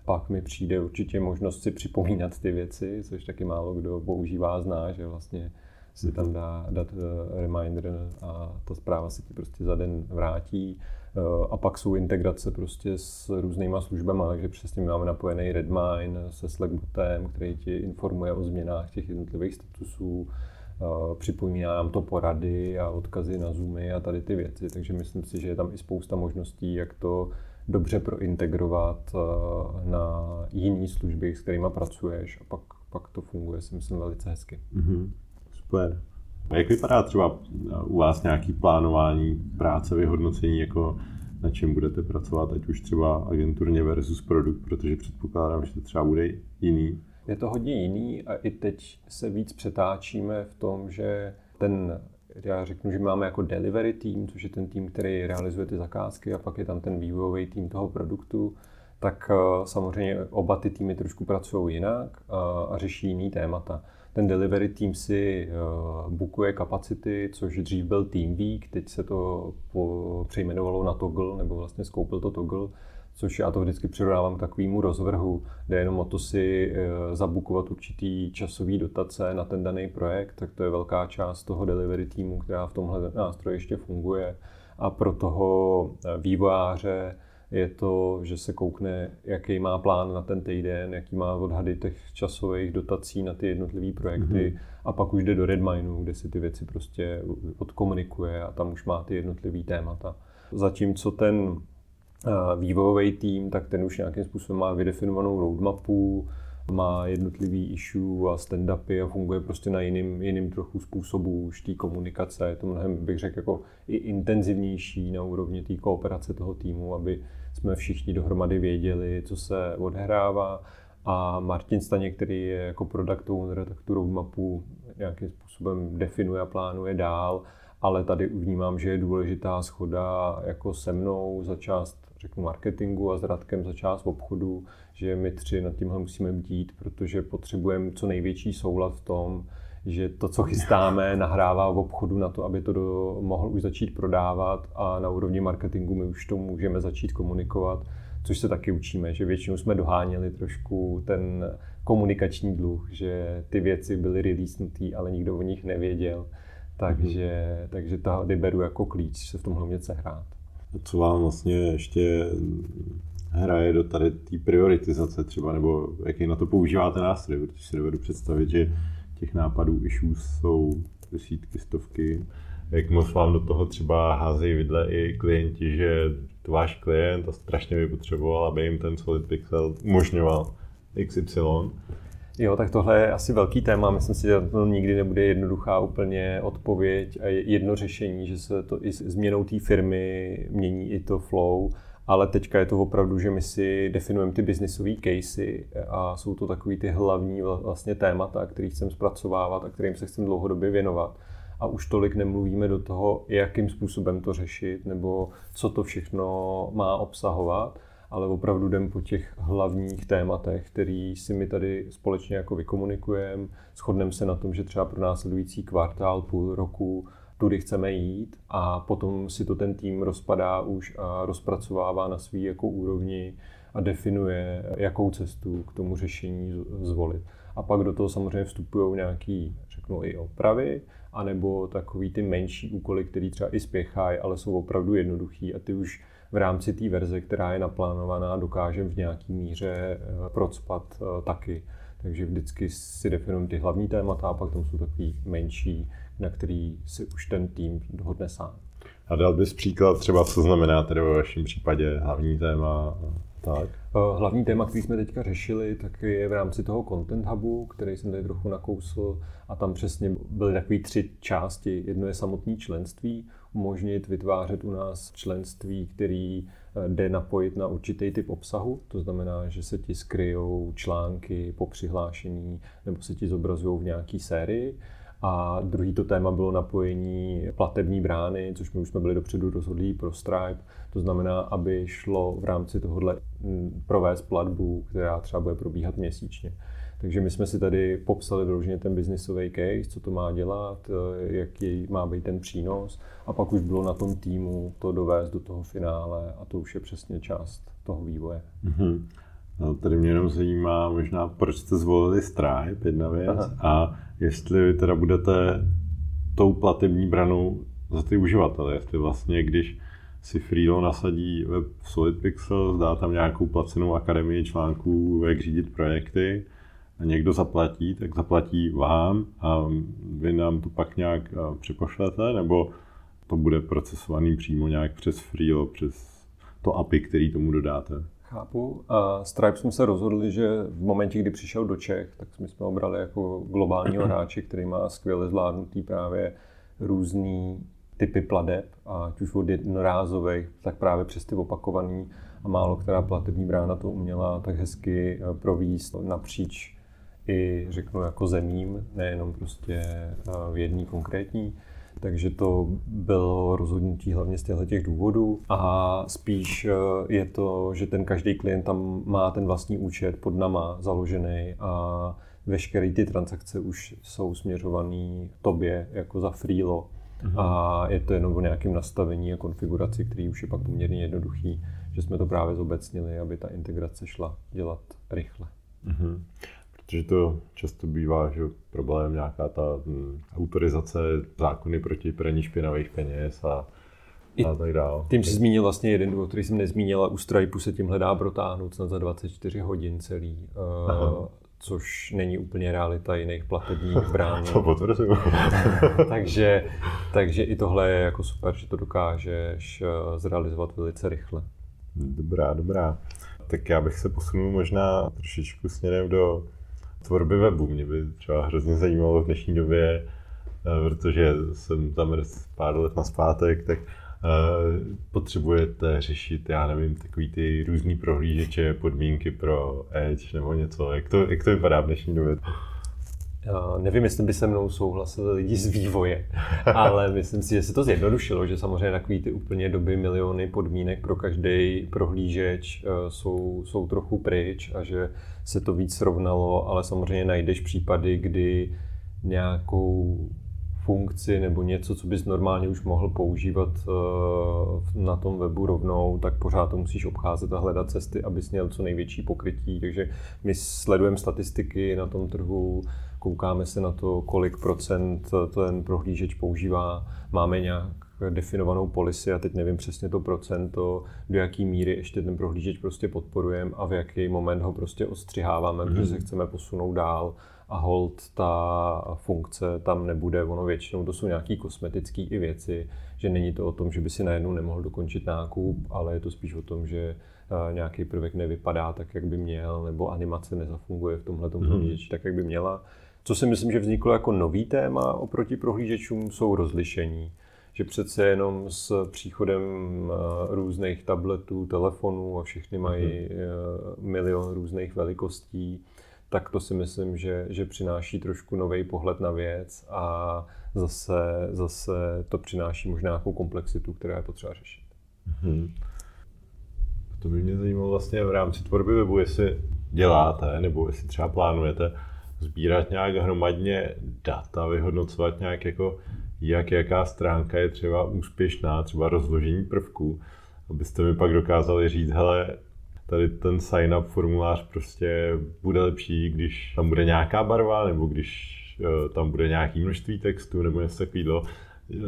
Pak mi přijde určitě možnost si připomínat ty věci, což taky málo kdo používá, zná, že vlastně si tam dá dát uh, reminder a ta zpráva se ti prostě za den vrátí. Uh, a pak jsou integrace prostě s různýma službami, takže přesně máme napojený Redmine se Slackbotem, který ti informuje o změnách těch jednotlivých statusů, uh, připomíná nám to porady a odkazy na Zoomy a tady ty věci, takže myslím si, že je tam i spousta možností, jak to dobře prointegrovat eh, na jiné služby, s kterými pracuješ a pak, pak to funguje, si myslím, velice hezky. Mm-hmm. Super. Jak vypadá třeba u vás nějaký plánování práce, vyhodnocení, jako na čem budete pracovat, ať už třeba agenturně versus produkt, protože předpokládám, že to třeba bude jiný. Je to hodně jiný a i teď se víc přetáčíme v tom, že ten já řeknu, že máme jako delivery tým, což je ten tým, který realizuje ty zakázky a pak je tam ten vývojový tým toho produktu, tak eh, samozřejmě oba ty týmy trošku pracují jinak a, řeší jiný témata. Ten delivery tým si uh, bookuje kapacity, což dřív byl Teamweek, teď se to přejmenovalo na Toggle, nebo vlastně skoupil to Toggle, což já to vždycky přirovnávám k takovému rozvrhu, kde jenom o to si uh, zabukovat určitý časový dotace na ten daný projekt, tak to je velká část toho delivery týmu, která v tomhle nástroji ještě funguje. A pro toho vývojáře je to, že se koukne, jaký má plán na ten týden, jaký má odhady těch časových dotací na ty jednotlivé projekty mm-hmm. a pak už jde do Redmineu, kde si ty věci prostě odkomunikuje a tam už má ty jednotlivé témata. Zatímco ten eh, vývojový tým, tak ten už nějakým způsobem má vydefinovanou roadmapu, má jednotlivý issue a stand-upy a funguje prostě na jiným, jiným trochu způsobu už té komunikace. Je to mnohem, bych řekl, jako i intenzivnější na úrovni té kooperace toho týmu, aby jsme všichni dohromady věděli, co se odhrává. A Martin Staně, který je jako product owner, tak tu roadmapu nějakým způsobem definuje a plánuje dál, ale tady vnímám, že je důležitá schoda jako se mnou za část řeknu marketingu a s Radkem za část obchodu, že my tři nad tímhle musíme bdít, protože potřebujeme co největší soulad v tom, že to, co chystáme, nahrává v obchodu na to, aby to do, mohl už začít prodávat a na úrovni marketingu my už to můžeme začít komunikovat, což se taky učíme, že většinou jsme doháněli trošku ten komunikační dluh, že ty věci byly releasenutý, ale nikdo o nich nevěděl. Takže, mm-hmm. takže tady beru jako klíč se v tomhle umět hrát. Co vám vlastně ještě hraje do tady té prioritizace třeba, nebo jaký na to používáte nástroj, protože si dovedu představit, že těch nápadů issues jsou desítky, stovky. Jak moc vám do toho třeba házejí vidle i klienti, že to váš klient a strašně by potřeboval, aby jim ten Solid Pixel umožňoval XY. Jo, tak tohle je asi velký téma. Myslím si, že to nikdy nebude jednoduchá úplně odpověď a jedno řešení, že se to i změnou té firmy mění i to flow ale teďka je to opravdu, že my si definujeme ty biznisové casey a jsou to takový ty hlavní vlastně témata, který chcem zpracovávat a kterým se chcem dlouhodobě věnovat. A už tolik nemluvíme do toho, jakým způsobem to řešit nebo co to všechno má obsahovat, ale opravdu jdem po těch hlavních tématech, který si my tady společně jako vykomunikujeme. Shodneme se na tom, že třeba pro následující kvartál, půl roku tudy chceme jít a potom si to ten tým rozpadá už a rozpracovává na svý jako úrovni a definuje, jakou cestu k tomu řešení zvolit. A pak do toho samozřejmě vstupují nějaký, řeknu i opravy, anebo takový ty menší úkoly, které třeba i spěchají, ale jsou opravdu jednoduchý a ty už v rámci té verze, která je naplánovaná, dokážeme v nějaký míře eh, procpat eh, taky. Takže vždycky si definujeme ty hlavní témata a pak tam jsou takový menší na který si už ten tým dohodne sám. A dal bys příklad třeba, co znamená tedy ve vašem případě hlavní téma? Tak. Eh, hlavní téma, který jsme teďka řešili, tak je v rámci toho Content Hubu, který jsem tady trochu nakousl a tam přesně byly takové tři části. Jedno je samotné členství, umožnit vytvářet u nás členství, který eh, jde napojit na určitý typ obsahu, to znamená, že se ti skryjou články po přihlášení nebo se ti zobrazují v nějaké sérii. A druhý to téma bylo napojení platební brány, což my už jsme byli dopředu rozhodlí pro Stripe. To znamená, aby šlo v rámci tohohle provést platbu, která třeba bude probíhat měsíčně. Takže my jsme si tady popsali vyloženě ten biznisový case, co to má dělat, eh, jaký má být ten přínos a pak už bylo na tom týmu to dovést do toho finále a to už je přesně část toho vývoje. Mm-hmm. No, tady mě jenom zajímá možná, proč jste zvolili Stripe, jedna věc, Aha. a jestli vy teda budete tou platební branou za ty uživatele, jestli vlastně, když si Freelo nasadí web Solid Pixel, zdá tam nějakou placenou akademii článků, jak řídit projekty, a někdo zaplatí, tak zaplatí vám a vy nám to pak nějak přepošlete, nebo to bude procesovaný přímo nějak přes Freelo, přes to API, který tomu dodáte? Chápu. A Stripe jsme se rozhodli, že v momentě, kdy přišel do Čech, tak jsme jsme obrali jako globálního hráče, který má skvěle zvládnutý právě různý typy pladeb, ať už od jednorázových, tak právě přes ty opakovaný a málo která platební brána to uměla tak hezky eh, províst napříč i řeknu jako zemím, nejenom prostě eh, v jedný konkrétní. Takže to bylo rozhodnutí hlavně z těchto těch důvodů a spíš eh, je to, že ten každý klient tam má ten vlastní účet pod nama založený a veškeré ty transakce už jsou směřované tobě jako za freelo. Mm-hmm. A je to jenom o nějakém nastavení a konfiguraci, který už je pak poměrně jednoduchý, že jsme to právě zobecnili, aby ta integrace šla dělat rychle. Mm-hmm. Protože to často bývá, že problém nějaká ta hm, autorizace, zákony proti praní špinavých peněz a, I a tak dále. Tím jsi zmínil vlastně jeden důvod, který jsem nezmínil, u Stripe se tím hledá protáhnout snad za 24 hodin celý. Uh, což není úplně realita jiných platebních brán. to potvrzuju. takže, takže i tohle je jako super, že to dokážeš eh, zrealizovat velice rychle. Dobrá, dobrá. Tak já bych se posunul možná trošičku směrem do tvorby webu. Mě by třeba hrozně zajímalo v dnešní době, eh, protože jsem tam pár let na zpátek, tak eh, potřebujete řešit, já nevím, takový ty různý prohlížeče, podmínky pro Edge nebo něco. Jak to, jak to vypadá v dnešní době? Nevím, jestli by se mnou souhlasili lidi z vývoje, ale myslím si, že se to zjednodušilo, že samozřejmě takový ty úplně doby miliony podmínek pro každý prohlížeč eh, jsou, jsou trochu pryč a že se to víc srovnalo, ale samozřejmě najdeš případy, kdy nějakou funkci nebo něco, co bys normálně už mohl používat eh, na tom webu rovnou, tak pořád to musíš obcházet a hledat cesty, abys měl co největší pokrytí. Takže my sledujeme statistiky na tom trhu, koukáme se na to, kolik procent ten prohlížeč používá, máme nějak definovanou policy a teď nevím přesně to procento, do jaký míry ještě ten prohlížeč prostě podporujeme a v jaký moment ho prostě ostřiháváme, mm-hmm. protože se chceme posunout dál a hold ta funkce tam nebude, ono většinou to jsou nějaké kosmetické i věci, že není to o tom, že by si najednou nemohl dokončit nákup, ale je to spíš o tom, že eh, nějaký prvek nevypadá tak, jak by měl, nebo animace nezafunguje v tomhle mm-hmm. prohlížeči tak, jak by měla. Co si myslím, že vzniklo jako nový téma oproti prohlížečům, jsou rozlišení. Že přece jenom s příchodem eh, různých tabletů, telefonů a všichni mají mhm. eh, milion různých velikostí, tak to si myslím, že, že přináší trošku nový pohled na věc a zase, zase to přináší možná nějakou komplexitu, která je potřeba řešit. Mm-hmm. To by mě zajímalo vlastně v rámci tvorby webu, jestli děláte, nebo jestli třeba plánujete sbírat nějak hromadně data, vyhodnocovat nějak jako jak jaká stránka je třeba úspěšná, třeba rozložení prvků, abyste mi pak dokázali říct, hele, tady ten sign-up formulář prostě bude lepší, když tam bude nějaká barva, nebo když uh, tam bude nějaký množství textu, nebo něco takového.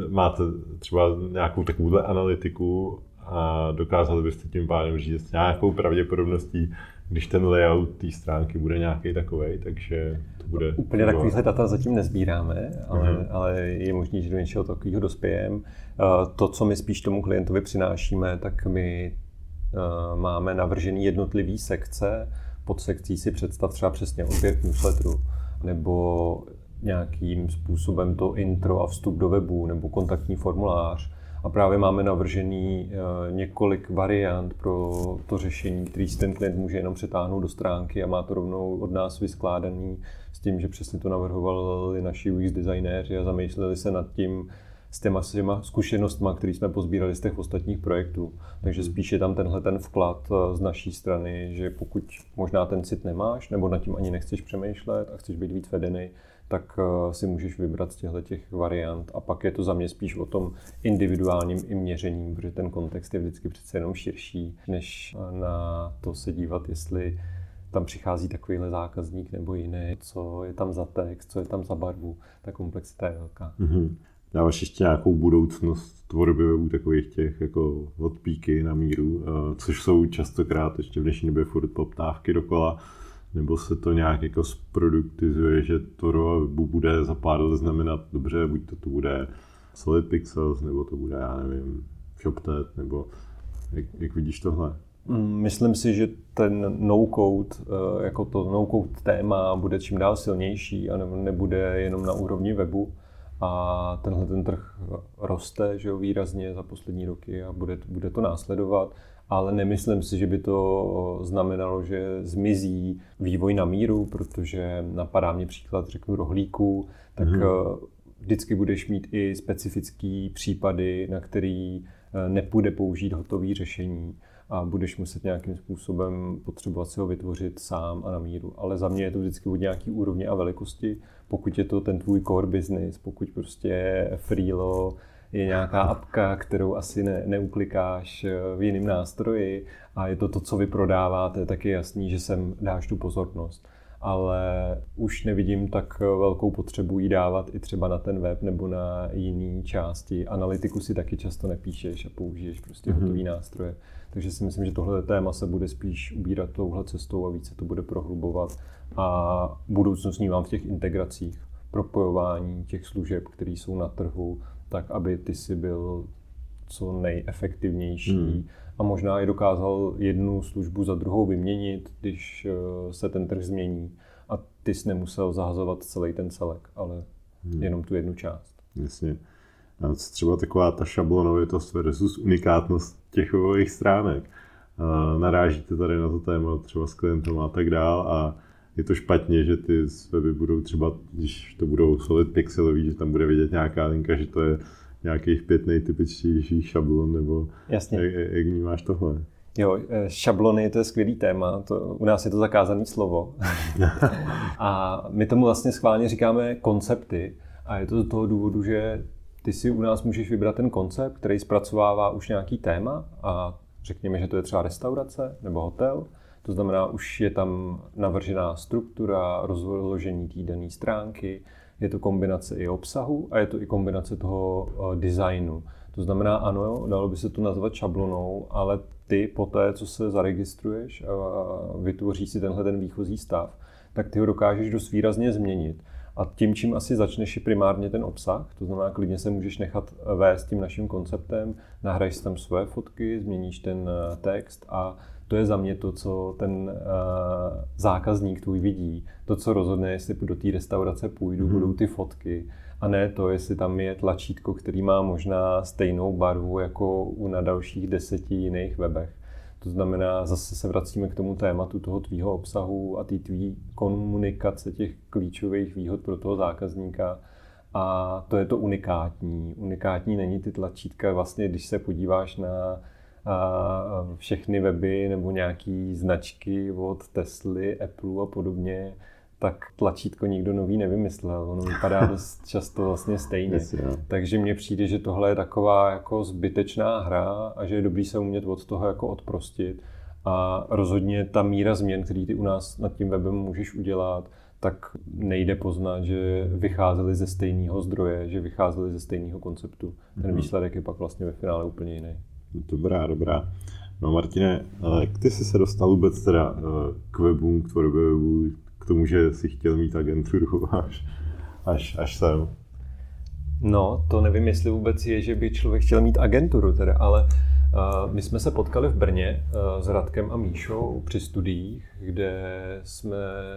Máte třeba nějakou takovouhle analytiku a dokázali byste tím pádem říct nějakou pravděpodobností, když ten layout té stránky bude nějaký takový, takže to bude... Úplně fungovat. takovýhle data zatím nezbíráme, ale, uh-huh. ale je možné, že do něčeho takového dospějeme. Eh, to, co my spíš tomu klientovi přinášíme, tak my eh, máme navržený jednotlivý sekce. Pod sekcí si představ třeba přesně odběr newsletteru, nebo nějakým způsobem to intro a vstup do webu, nebo kontaktní formulář a právě máme navržený eh, několik variant pro to řešení, který si ten klient může jenom přetáhnout do stránky a má to rovnou od nás vyskládaný s tím, že přesně to navrhovali naši UX designéři a zamýšleli se nad tím, s těma, s těma zkušenostma, které jsme pozbírali z těch ostatních projektů. Takže hmm. spíš je tam tenhle ten vklad eh, z naší strany, že pokud možná ten cit nemáš, nebo nad tím ani nechceš přemýšlet a chceš být víc vedený, tak eh, si můžeš vybrat z těchto těch variant. A pak je to za mě spíš o tom individuálním i měřením, protože ten kontext je vždycky přece jenom širší, než eh, na to se dívat, jestli tam přichází takovýhle zákazník nebo jiný, co je tam za text, co je tam za barvu. Ta komplexita je velká. Mm-hmm. Dáváš ještě nějakou budoucnost tvorby webů takových těch jako odpíky na míru, eh, což jsou častokrát ještě v dnešní době furt poptávky dokola nebo se to nějak jako zproduktizuje, že to bude za pár let znamenat, dobře, buď to, to bude Solid Pixels, nebo to bude, já nevím, ShopTet, nebo jak, jak vidíš tohle? Mm, myslím si, že ten no-code, eh, jako to no-code téma bude čím dál silnější a nebude jenom na úrovni webu. A tenhle ten trh roste že jo, výrazně za poslední roky a bude, bude to následovat. Ale nemyslím si, že by to znamenalo, že zmizí vývoj na míru, protože napadá mě příklad, řeknu, rohlíků, tak mm-hmm. vždycky budeš mít i specifický případy, na který eh, nepůjde použít hotové řešení a budeš muset nějakým způsobem potřebovat si ho vytvořit sám a na míru. Ale za mě je to vždycky od nějaký úrovně a velikosti. Pokud je to ten tvůj core business, pokud prostě Freelo je nějaká apka, kterou asi ne, neuklikáš eh, v jiném nástroji a je to to, co vy prodáváte, tak je jasný, že sem dáš tu pozornost ale už nevidím tak velkou potřebu jí dávat i třeba na ten web nebo na jiné části. Analytiku si taky často nepíšeš a použiješ prostě mm-hmm. hotový nástroje. Takže si myslím, že tohle téma se bude spíš ubírat touhle cestou a více to bude prohlubovat a budoucnost vnímám v těch integracích, propojování těch služeb, které jsou na trhu, tak aby ty si byl co nejefektivnější hmm. a možná i dokázal jednu službu za druhou vyměnit, když eh, se ten trh změní a ty jsi nemusel zahazovat celý ten celek, ale hmm. jenom tu jednu část. Jasně. Co třeba taková ta šablonovitost versus unikátnost těch webových stránek. Narážíte tady na to téma třeba s klientem a tak dál a je to špatně, že ty weby budou třeba, když to budou solid pixelový, že tam bude vidět nějaká linka, že to je nějakých pět nejtypičtějších šablon, nebo Jasně. Jak, jak vnímáš tohle? Jo, eh, šablony to je skvělý téma, to, u nás je to zakázané slovo. a my tomu vlastně schválně říkáme koncepty a je to z toho důvodu, že ty si u nás můžeš vybrat ten koncept, který zpracovává už nějaký téma a řekněme, že to je třeba restaurace nebo hotel. To znamená, už je tam navržená struktura, rozložení té dané stránky, je to kombinace i obsahu a je to i kombinace toho uh, designu. To znamená, ano, dalo by se to nazvat šablonou, ale ty po té, co se zaregistruješ a vytvoříš si tenhle ten výchozí stav, tak ty ho dokážeš dost výrazně změnit. A tím, čím asi začneš, je primárně ten obsah, to znamená, klidně se můžeš nechat vést tím naším konceptem, nahraješ tam své fotky, změníš ten eh, text a to je za mě to, co ten uh, zákazník tvůj vidí. To, co rozhodne, jestli do té restaurace půjdu, mm-hmm. budou ty fotky. A ne to, jestli tam je tlačítko, který má možná stejnou barvu jako u na dalších deseti jiných webech. To znamená, zase se vracíme k tomu tématu toho tvýho obsahu a té tvý komunikace těch klíčových výhod pro toho zákazníka. A to je to unikátní. Unikátní není ty tlačítka, vlastně když se podíváš na všechny weby nebo nějaký značky od Tesly, Apple a podobně, tak tlačítko nikdo nový nevymyslel. Ono vypadá dost často vlastně stejně. Yes, Takže mně přijde, že tohle je taková jako zbytečná hra a že je dobrý se umět od toho jako odprostit. A rozhodně ta míra změn, který ty u nás nad tím webem můžeš udělat, tak nejde poznat, že vycházeli ze stejného zdroje, že vycházeli ze stejného konceptu. Ten mm-hmm. výsledek je pak vlastně ve finále úplně jiný. Dobrá, dobrá. No Martine, jak ty jsi se dostal vůbec teda eh, k webům, k tvorbě webu, k tomu, že jsi chtěl mít agenturu až, až, až sem? No, to nevím, jestli vůbec je, že by člověk chtěl mít agenturu teda, ale uh, my jsme se potkali v Brně uh, s Radkem a Míšou při studiích, kde jsme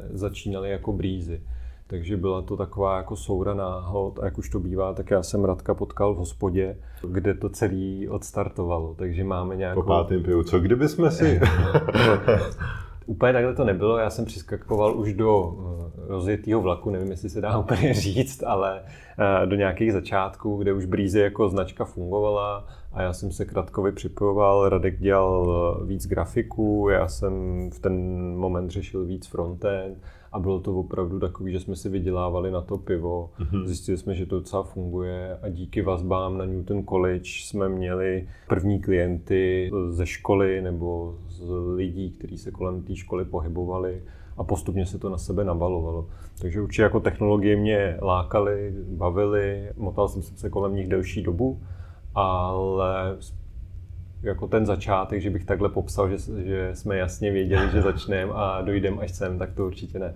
začínali jako brýzy. Takže byla to taková jako soura náhod a jak už to bývá, tak já jsem Radka potkal v hospodě, kde to celý odstartovalo. Takže máme nějakou... Po pátým pivu. Co kdyby jsme si... Úplně takhle to nebylo, já jsem přiskakoval už do eh, rozjetého vlaku, nevím, jestli se dá úplně říct, ale eh, do nějakých začátků, kde už Breezy jako značka fungovala a já jsem se Kratkovi připojoval, Radek dělal eh, víc grafiku, já jsem v ten moment řešil víc frontend a bylo to opravdu takový, že jsme si vydělávali na to pivo. Mm-hmm. Zjistili jsme, že to docela funguje a díky vazbám na Newton College jsme měli první klienty ze školy nebo z lidí, kteří se kolem té školy pohybovali a postupně se to na sebe nabalovalo. Takže určitě jako technologie mě lákaly, bavily, motal jsem se kolem nich delší dobu, ale jako ten začátek, že bych takhle popsal, že, že jsme jasně věděli, že začneme a dojdeme až sem, tak to určitě ne.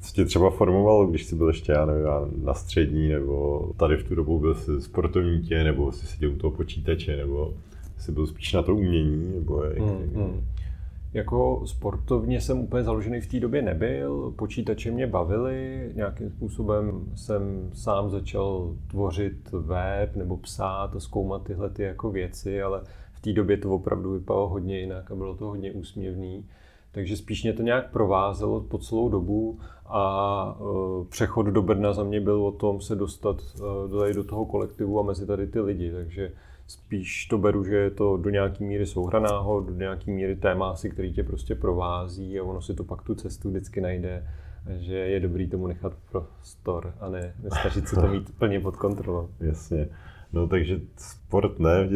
Co tě třeba formoval, když jsi byl ještě, já nevím, na střední, nebo tady v tu dobu byl jsi sportovní tě, nebo jsi seděl u toho počítače, nebo jsi byl spíš na to umění, nebo jak, hmm, hmm. Jako sportovně jsem úplně založený v té době nebyl, počítače mě bavily, nějakým způsobem jsem sám začal tvořit web nebo psát a zkoumat tyhle ty jako věci, ale v té době to opravdu vypadalo hodně jinak a bylo to hodně úsměvný. Takže spíš mě to nějak provázelo po celou dobu a uh, přechod do Brna za mě byl o tom se dostat uh, do toho kolektivu a mezi tady ty lidi. Takže spíš to beru, že je to do nějaký míry souhraného, do nějaký míry téma si, který tě prostě provází a ono si to pak tu cestu vždycky najde že je dobrý tomu nechat prostor a ne snažit si to mít plně pod kontrolou. Jasně. No takže sport ne,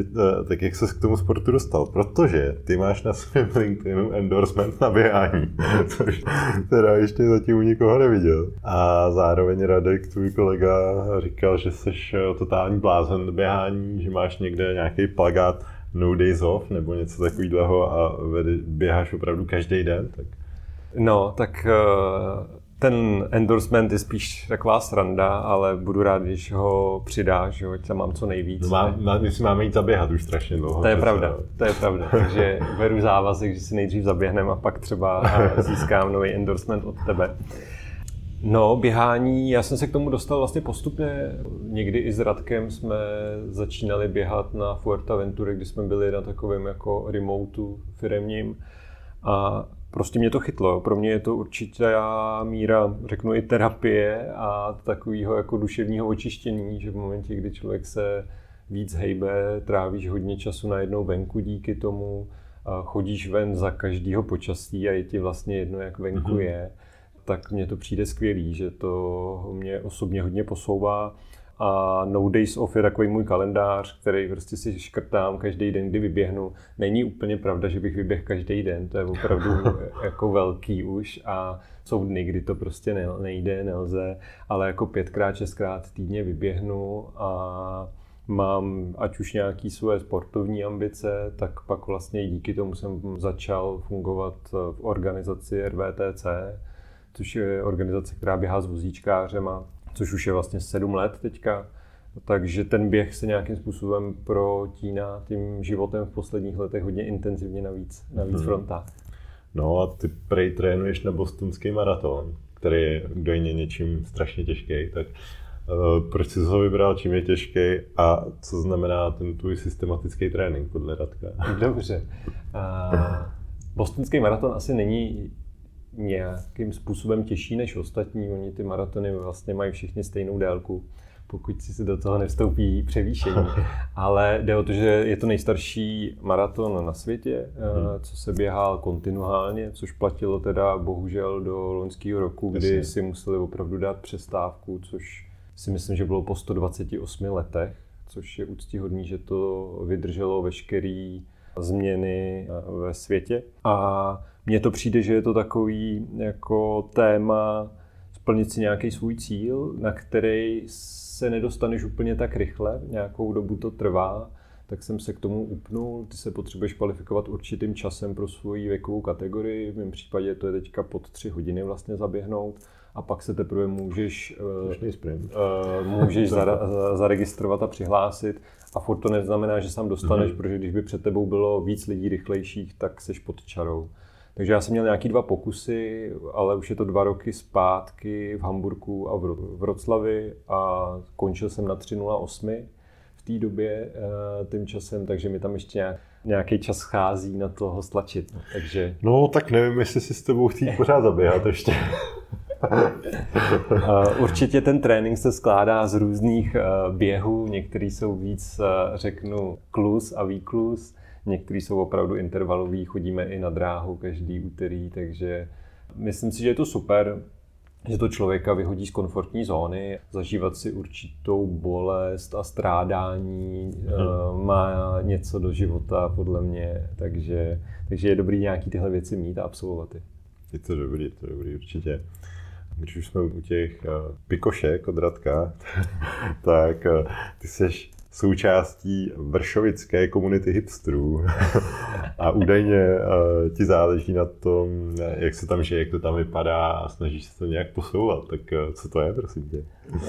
tak jak se k tomu sportu dostal? Protože ty máš na svém LinkedInu endorsement na běhání, což teda ještě zatím u nikoho neviděl. A zároveň Radek, tvůj kolega, říkal, že jsi totální blázen běhání, že máš někde nějaký plagát no days off nebo něco takového a běháš opravdu každý den. Tak... No, tak uh ten endorsement je spíš taková sranda, ale budu rád, když ho přidáš, že tam mám co nejvíc. No má, má, my si máme jít zaběhat už strašně dlouho. To je pravda, to je pravda. Takže beru závazek, že si nejdřív zaběhneme a pak třeba získám nový endorsement od tebe. No, běhání, já jsem se k tomu dostal vlastně postupně. Někdy i s Radkem jsme začínali běhat na Fuerteventura, kdy jsme byli na takovém jako remotu firemním. A prostě mě to chytlo. Pro mě je to určitá míra, řeknu i terapie a takového jako duševního očištění, že v momentě, kdy člověk se víc hejbe, trávíš hodně času na jednou venku díky tomu, chodíš ven za každého počasí a je ti vlastně jedno, jak venku mm-hmm. je, tak mně to přijde skvělý, že to mě osobně hodně posouvá a No Days Off je takový můj kalendář, který prostě si škrtám každý den, kdy vyběhnu. Není úplně pravda, že bych vyběhl každý den, to je opravdu jako velký už a jsou dny, kdy to prostě nejde, nelze, ale jako pětkrát, šestkrát týdně vyběhnu a mám ať už nějaký své sportovní ambice, tak pak vlastně díky tomu jsem začal fungovat v organizaci RVTC, což je organizace, která běhá s vozíčkářema což už je vlastně sedm let teďka. Takže ten běh se nějakým způsobem protíná tím životem v posledních letech hodně intenzivně na víc, na víc hmm. frontách. No a ty prej trénuješ na bostonský maraton, který je údajně něčím strašně těžký, tak uh, proč jsi ho vybral, čím je těžký a co znamená ten tvůj systematický trénink podle Radka? Dobře. Uh, bostonský maraton asi není nějakým způsobem těžší než ostatní. Oni ty maratony vlastně mají všichni stejnou délku, pokud si do toho nevstoupí převýšení. Ale jde o to, že je to nejstarší maraton na světě, hmm. co se běhal kontinuálně, což platilo teda bohužel do loňského roku, kdy Jasně. si museli opravdu dát přestávku, což si myslím, že bylo po 128 letech, což je úctíhodný, že to vydrželo veškerý změny ve světě. A mně to přijde, že je to takový jako téma splnit si nějaký svůj cíl, na který se nedostaneš úplně tak rychle, nějakou dobu to trvá, tak jsem se k tomu upnul. Ty se potřebuješ kvalifikovat určitým časem pro svoji věkovou kategorii. V mém případě to je teďka pod tři hodiny vlastně zaběhnout a pak se teprve můžeš, uh, můžeš zaregistrovat a přihlásit. A furt to neznamená, že sám dostaneš, mm-hmm. protože když by před tebou bylo víc lidí rychlejších, tak seš pod čarou. Takže já jsem měl nějaký dva pokusy, ale už je to dva roky zpátky v Hamburgu a v Vroclavi a končil jsem na 3.08 v té době eh, tím časem, takže mi tam ještě nějak, nějaký čas schází na toho stlačit. No, takže... no tak nevím, jestli si s tebou chtít pořád zaběhat ještě. Určitě ten trénink se skládá z různých eh, běhů, některý jsou víc, eh, řeknu, klus a výklus, některý jsou opravdu intervalový, chodíme i na dráhu každý úterý, takže myslím si, že je to super, že to člověka vyhodí z komfortní zóny, zažívat si určitou bolest a strádání hmm. má něco do života podle mě, takže, takže je dobrý nějaký tyhle věci mít a absolvovat je. Je to dobrý, je to dobrý určitě když už jsme u těch uh, pikošek od Radka, tak uh, ty jsi součástí vršovické komunity hipsterů. a údajně uh, ti záleží na tom, jak se tam žije, jak to tam vypadá a snažíš se to nějak posouvat. Tak uh, co to je, prosím tě? Uh,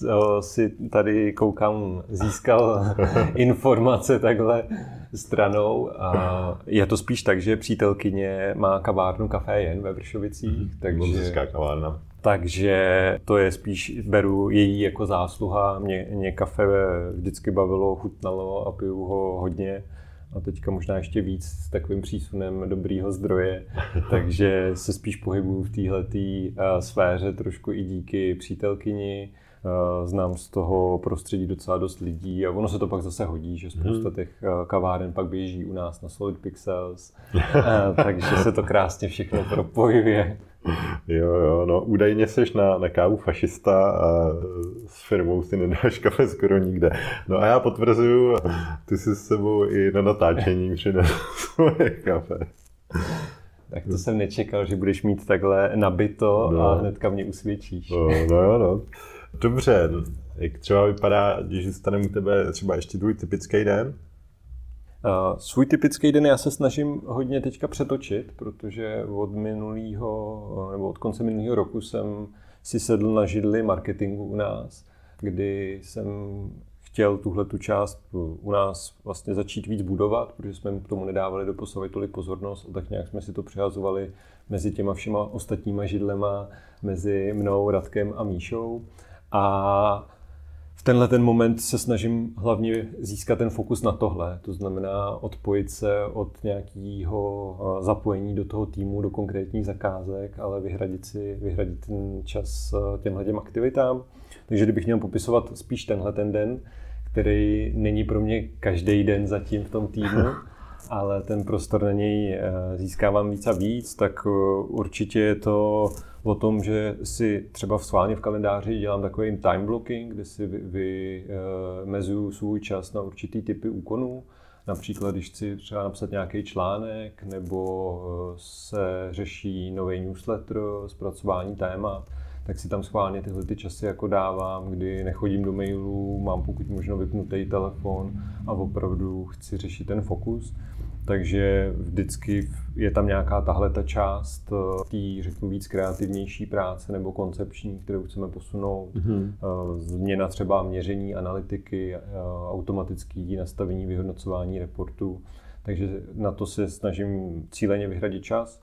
to si tady koukám, získal informace takhle stranou. A je to spíš tak, že přítelkyně má kavárnu Café Jen ve Vršovicích. Mm, takže... kavárna. Takže to je spíš, beru její jako zásluha. Mě, mě kafe vždycky bavilo, chutnalo a piju ho hodně. A teďka možná ještě víc s takovým přísunem dobrýho zdroje. Takže se spíš pohybuju v této uh, sféře trošku i díky přítelkyni. Uh, znám z toho prostředí docela dost lidí a ono se to pak zase hodí, že spousta hmm. těch uh, kaváren pak běží u nás na Solid Pixels, takže se to krásně všechno propojuje. Jo, jo, no údajně jsi na, na kávu fašista a s firmou si nedáš kafe skoro nikde. No a já potvrzuju, ty si s sebou i na natáčení přinesl svoje kafe. Tak to jsem nečekal, že budeš mít takhle nabito no. a hnedka mě usvědčíš. No, no jo, no. Dobře, jak třeba vypadá, když zůstaneme u tebe třeba ještě tvůj typický den? Uh, svůj typický den já se snažím hodně teďka přetočit, protože od minulého, nebo od konce minulého roku jsem si sedl na židli marketingu u nás, kdy jsem chtěl tuhle tu část u nás vlastně začít víc budovat, protože jsme k tomu nedávali do posavy tolik pozornost a tak nějak jsme si to přehazovali mezi těma všema ostatníma židlema, mezi mnou, Radkem a Míšou. A tenhle ten moment se snažím hlavně získat ten fokus na tohle. To znamená odpojit se od nějakého eh, zapojení do toho týmu, do konkrétních zakázek, ale vyhradit si vyhradit ten čas eh, těmhle těm aktivitám. Takže kdybych měl popisovat spíš tenhle ten den, který není pro mě každý den zatím v tom týmu, ale ten prostor na něj eh, získávám víc a víc, tak určitě je to o tom, že si třeba v sválně v kalendáři dělám takový time blocking, kde si vymezuju vy, uh, svůj čas na určitý typy úkonů. Například, když chci třeba napsat nějaký článek, nebo se řeší nový newsletter, zpracování témat, tak si tam schválně tyhle ty časy jako dávám, kdy nechodím do mailů, mám pokud možno vypnutý telefon a opravdu chci řešit ten fokus. Takže vždycky je tam nějaká tahle ta část eh, té, řeknu, víc kreativnější práce nebo koncepční, kterou chceme posunout. Mm-hmm. Změna třeba měření, analytiky, eh, automatický nastavení, vyhodnocování reportů. Takže na to se snažím cíleně vyhradit čas.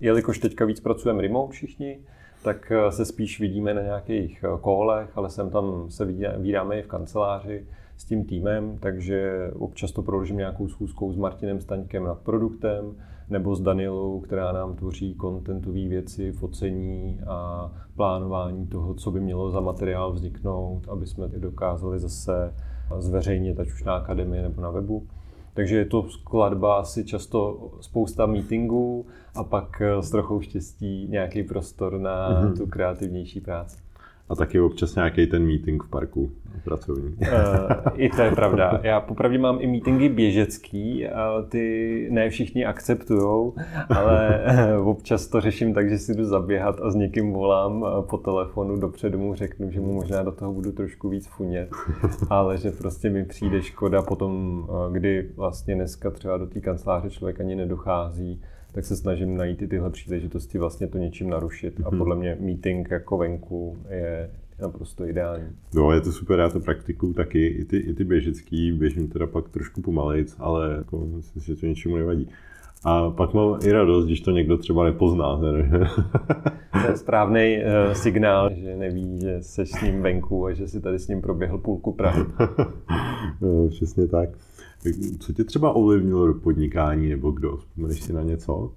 Jelikož teďka víc pracujeme remote všichni, tak se spíš vidíme na nějakých kolech, ale sem tam se vídáme i v kanceláři s tím týmem, takže občas to proložím nějakou schůzkou s Martinem Staňkem nad produktem, nebo s Danielou, která nám tvoří kontentové věci, focení a plánování toho, co by mělo za materiál vzniknout, aby jsme dokázali zase zveřejnit, ať už na akademii nebo na webu. Takže je to skladba asi často spousta meetingů a pak s trochou štěstí nějaký prostor na mm-hmm. tu kreativnější práci. A taky občas nějaký ten meeting v parku pracovní. Uh, I to je pravda. Já popravdě mám i meetingy běžecký, a ty ne všichni akceptujou, ale eh, občas to řeším tak, že si jdu zaběhat a s někým volám eh, po telefonu dopředu mu řeknu, že mu možná do toho budu trošku víc funět, ale že prostě mi přijde škoda potom, kdy vlastně dneska třeba do té kanceláře člověk ani nedochází, tak se snažím najít i tyhle příležitosti vlastně to něčím narušit a mhm. podle mě meeting jako venku je naprosto ideální. No, je to super, já to praktikuju taky, i ty, i ty běžecký, běžím teda pak trošku pomalejc, ale jako, myslím že to něčemu nevadí. A pak mám i radost, když to někdo třeba nepozná. to je správný uh, signál, že neví, že jsi s ním venku a že si tady s ním proběhl půlku Prahy. no, přesně tak. Co tě třeba ovlivnilo do podnikání nebo kdo? Vzpomeneš si na něco?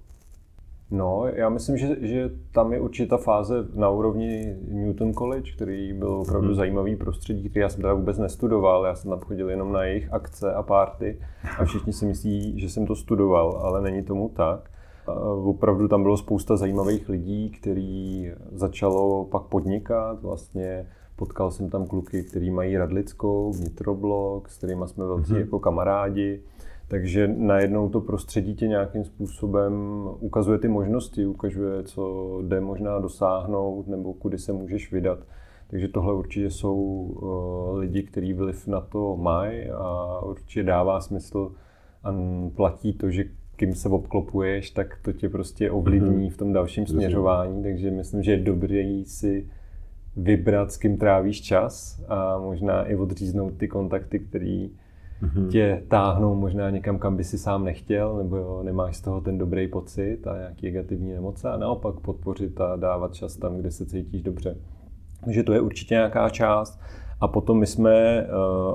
No, já myslím, že, že tam je určitá fáze na úrovni Newton College, který byl opravdu hmm. zajímavý prostředí, který já jsem teda vůbec nestudoval, já jsem tam chodil jenom na jejich akce a párty a všichni si myslí, že jsem to studoval, ale není tomu tak. Opravdu tam bylo spousta zajímavých lidí, který začalo pak podnikat, vlastně Potkal jsem tam kluky, kteří mají radlickou, vnitroblok, s kterými jsme velcí mm-hmm. jako kamarádi. Takže najednou to prostředí tě nějakým způsobem ukazuje ty možnosti, ukazuje, co jde možná dosáhnout nebo kudy se můžeš vydat. Takže tohle určitě jsou uh, lidi, kteří vliv na to mají a určitě dává smysl a platí to, že kým se obklopuješ, tak to tě prostě ovlivní mm-hmm. v tom dalším směřování, takže myslím, že je dobré si vybrat, s kým trávíš čas a možná i odříznout ty kontakty, který mm-hmm. tě táhnou možná někam, kam by si sám nechtěl, nebo jo, nemáš z toho ten dobrý pocit a nějaký negativní emoce a naopak podpořit a dávat čas tam, kde se cítíš dobře. Takže to je určitě nějaká část. A potom my jsme, eh,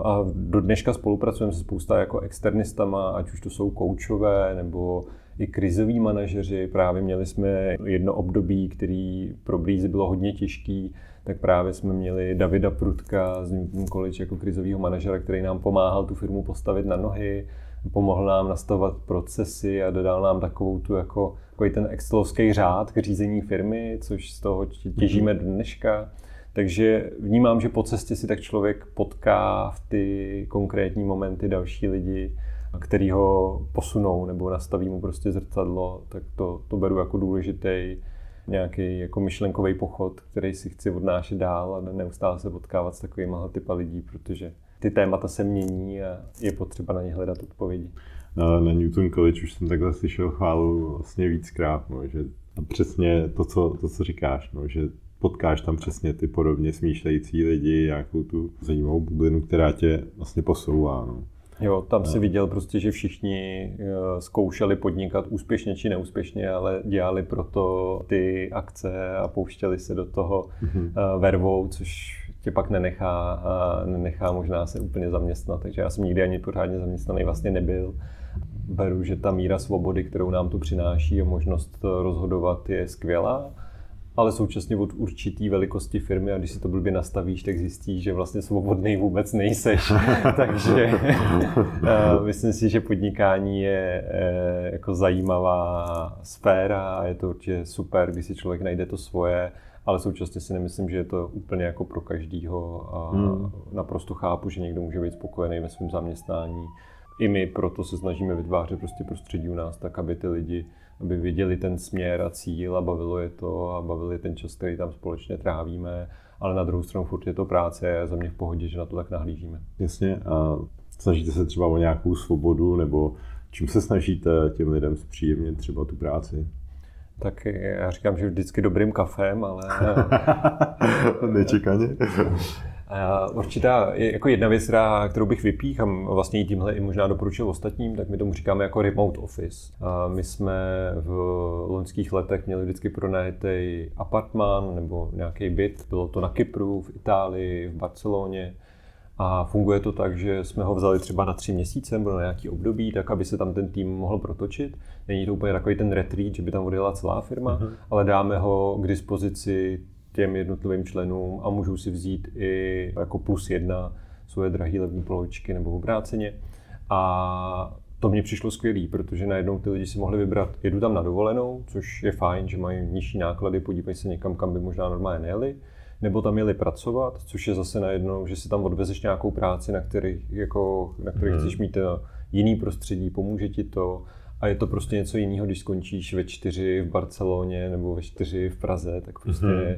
a do dneška spolupracujeme se spousta jako externistama, ať už to jsou koučové nebo i krizoví manažeři. Právě měli jsme jedno období, který pro Breezy bylo hodně těžký, tak právě jsme měli Davida Prutka z Newton College jako krizového manažera, který nám pomáhal tu firmu postavit na nohy, pomohl nám nastavovat procesy a dodal nám takovou tu jako, jako ten excelovský řád k řízení firmy, což z toho těžíme do dneška. Takže vnímám, že po cestě si tak člověk potká v ty konkrétní momenty další lidi, který ho posunou nebo nastaví mu prostě zrcadlo, tak to, to beru jako důležitý nějaký jako myšlenkový pochod, který si chci odnášet dál a neustále se potkávat s takovými typa lidí, protože ty témata se mění a je potřeba na ně hledat odpovědi. Na, na Newton College už jsem takhle slyšel chválu vlastně víckrát, no, že přesně to, co, to, co říkáš, no, že potkáš tam přesně ty podobně smýšlející lidi, nějakou tu zajímavou bublinu, která tě vlastně posouvá. No. Jo, tam si viděl prostě, že všichni eh, zkoušeli podnikat úspěšně či neúspěšně, ale dělali proto ty akce a pouštěli se do toho mm-hmm. vervou, což tě pak nenechá, a nenechá možná se úplně zaměstnat. Takže já jsem nikdy ani pořádně zaměstnaný vlastně nebyl. Beru, že ta míra svobody, kterou nám tu přináší a možnost rozhodovat je skvělá ale současně od určitý velikosti firmy a když si to blbě nastavíš, tak zjistíš, že vlastně svobodný vůbec nejseš. Takže uh, myslím si, že podnikání je uh, jako zajímavá sféra a je to určitě super, když si člověk najde to svoje, ale současně si nemyslím, že je to úplně jako pro každýho a hmm. naprosto chápu, že někdo může být spokojený ve svém zaměstnání. I my proto se snažíme vytvářet prostě prostředí u nás tak, aby ty lidi aby viděli ten směr a cíl a bavilo je to a bavili ten čas, který tam společně trávíme, ale na druhou stranu furt je to práce a za mě v pohodě, že na to tak nahlížíme. Jasně a snažíte se třeba o nějakou svobodu nebo čím se snažíte těm lidem zpříjemnit třeba tu práci? Tak já říkám, že vždycky dobrým kafem, ale... Nečekaně. Určitá, jako jedna věc, která, kterou bych vypích a vlastně i tímhle i možná doporučil ostatním, tak my tomu říkáme jako remote office. A my jsme v loňských letech měli vždycky pronajatý apartman nebo nějaký byt. Bylo to na Kypru, v Itálii, v Barceloně. A funguje to tak, že jsme ho vzali třeba na tři měsíce nebo na nějaký období, tak aby se tam ten tým mohl protočit. Není to úplně takový ten retreat, že by tam odjela celá firma, uh-huh. ale dáme ho k dispozici těm jednotlivým členům a můžou si vzít i jako plus jedna svoje drahé levné poločky nebo obráceně. A to mě přišlo skvělý, protože najednou ty lidi si mohli vybrat, jedu tam na dovolenou, což je fajn, že mají nižší náklady, podívají se někam, kam by možná normálně nejeli, nebo tam jeli pracovat, což je zase najednou, že si tam odvezeš nějakou práci, na kterých, jako, na kterých hmm. chceš mít eh, jiný prostředí, pomůže ti to a je to prostě něco jiného, když skončíš ve čtyři v Barceloně nebo ve čtyři v Praze, tak prostě hmm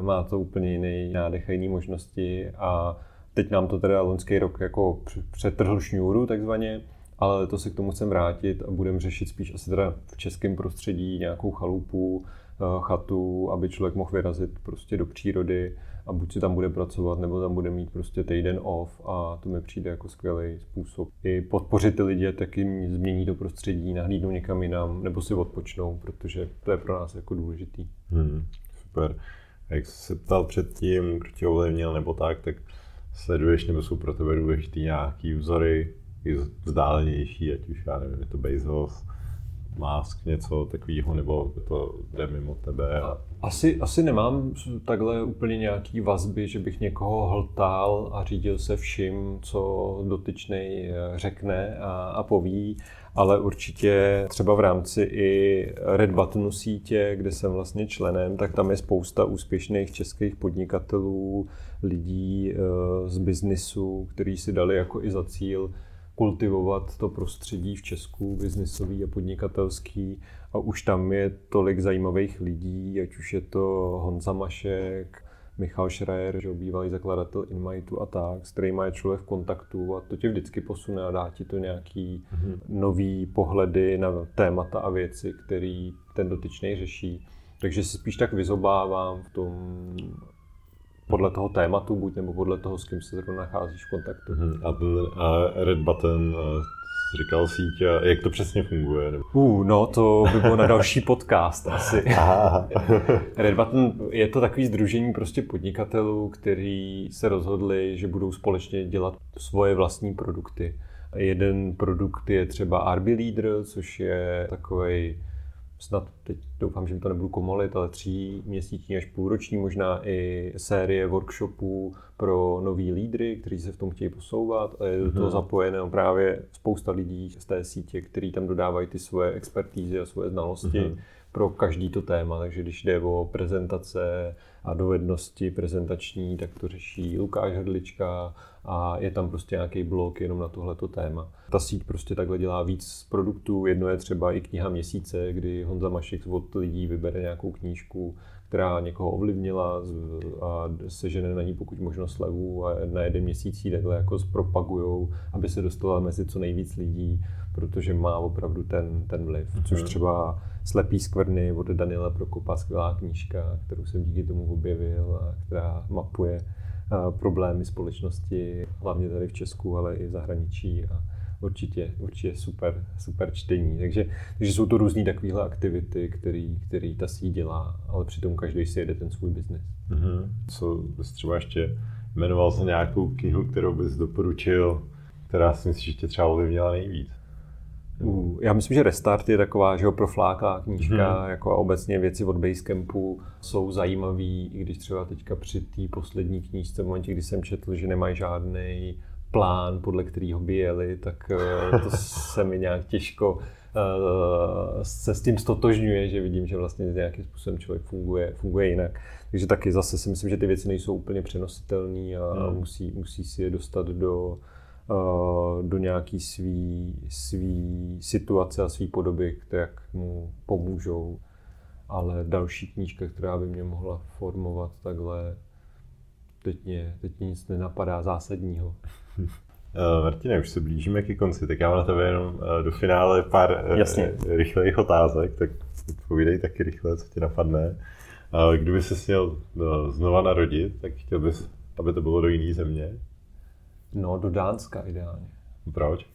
má to úplně jiný nádech a jiný možnosti a teď nám to teda loňský rok jako přetrhl šňůru takzvaně, ale letos se k tomu chcem vrátit a budeme řešit spíš asi teda v českém prostředí nějakou chalupu, eh, chatu, aby člověk mohl vyrazit prostě do přírody a buď si tam bude pracovat, nebo tam bude mít prostě týden off a to mi přijde jako skvělý způsob. I podpořit ty lidi, tak jim změní to prostředí, nahlídnou někam jinam, nebo si odpočnou, protože to je pro nás jako důležitý. Hmm, super jak jsi se ptal předtím, kdo tě ovlivnil nebo tak, tak sleduješ nebo jsou pro tebe důležitý nějaký vzory, vzdálenější, ať už já nevím, je to Bezos, Musk, něco takového, nebo to jde mimo tebe? A... Asi, asi nemám takhle úplně nějaký vazby, že bych někoho hltal a řídil se vším, co dotyčný řekne a, a poví ale určitě třeba v rámci i Red Buttonu sítě, kde jsem vlastně členem, tak tam je spousta úspěšných českých podnikatelů, lidí eh, z biznisu, kteří si dali jako i za cíl kultivovat to prostředí v Česku, biznisový a podnikatelský. A už tam je tolik zajímavých lidí, ať už je to Honza Mašek, Michal Schreier, že bývalý zakladatel InMightu a tak, s kterým je člověk v kontaktu a to tě vždycky posune a dá ti to nějaký mm-hmm. nový pohledy na témata a věci, který ten dotyčný řeší. Takže si spíš tak vyzobávám v tom podle toho tématu, buď nebo podle toho, s kým se zrovna nacházíš v kontaktu. Mm-hmm. A, ten, a Red Button říkal síť a jak to přesně funguje? Nebo? Uh, no to by bylo na další podcast asi. Red Button je to takový združení prostě podnikatelů, kteří se rozhodli, že budou společně dělat svoje vlastní produkty. Jeden produkt je třeba RB Leader, což je takový snad teď doufám, že mi to nebudu komolit, ale tří měsíční až půlroční možná i série workshopů pro nový lídry, kteří se v tom chtějí posouvat a je do toho mhm. zapojené právě spousta lidí z té sítě, kteří tam dodávají ty svoje expertízy a svoje znalosti mm-hmm. pro každý to téma. Takže když jde o prezentace a dovednosti prezentační, tak to řeší Lukáš Hrdlička a je tam prostě nějaký blok jenom na tohleto téma. Ta síť prostě takhle dělá víc produktů. Jedno je třeba i kniha měsíce, kdy Honza Mašek od lidí vybere nějakou knížku, která někoho ovlivnila a sežene na ní pokud možno slevu a na jeden měsíc ji takhle jako zpropagujou, aby se dostala mezi co nejvíc lidí, protože má opravdu ten, ten vliv. Mm-hmm. Což třeba Slepý skvrny od Daniela Prokopa, skvělá knížka, kterou jsem díky tomu objevil a která mapuje problémy společnosti, hlavně tady v Česku, ale i v zahraničí a určitě, určitě super, super čtení. Takže, takže jsou to různé takovéhle aktivity, který, který ta síť dělá, ale přitom každý si jede ten svůj biznis. Mm-hmm. Co bys třeba ještě jmenoval za nějakou knihu, kterou bys doporučil, která si myslíš, že tě třeba ovlivnila nejvíc? Já myslím, že Restart je taková, že ho profláká knížka, hmm. jako a obecně věci od Basecampu jsou zajímavý, i když třeba teďka při té poslední knížce, v momentě, kdy jsem četl, že nemají žádný plán, podle kterého by jeli, tak uh, to se mi nějak těžko uh, se s tím stotožňuje, že vidím, že vlastně nějakým způsobem člověk funguje, funguje jinak. Takže taky zase si myslím, že ty věci nejsou úplně přenositelné a hmm. musí, musí si je dostat do, Eh, do nějaký svý, svý situace a svý podoby, které mu pomůžou. Ale další knížka, která by mě mohla formovat takhle, teď mě, teď mě nic nenapadá zásadního. Uh, Martine, už se blížíme ke konci, tak já mám na tebe jenom uh, do finále pár uh, Jasně. rychlejch otázek, tak povídej taky rychle, co ti napadne. Uh, kdyby se měl uh, znova narodit, tak chtěl bys, aby to bylo do jiné země? No, do Dánska ideálně. Proč?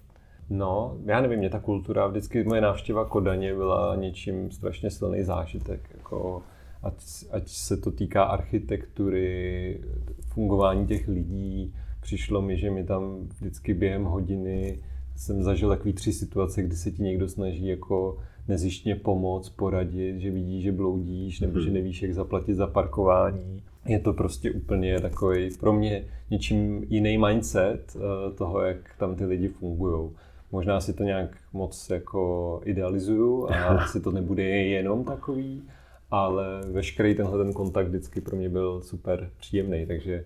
No, já nevím, mě ta kultura, vždycky moje návštěva Kodaně byla něčím strašně silný zážitek. Jako, ať, ať se to týká architektury, fungování těch lidí, přišlo mi, že mi tam vždycky během hodiny jsem zažil takový tři situace, kdy se ti někdo snaží jako nezištně pomoct, poradit, že vidí, že bloudíš, nebo mm-hmm. že nevíš, jak zaplatit za parkování je to prostě úplně takový pro mě něčím jiný mindset eh, toho, jak tam ty lidi fungují. Možná si to nějak moc jako idealizuju a asi to nebude jenom takový, ale veškerý tenhle ten kontakt vždycky pro mě byl super příjemný, takže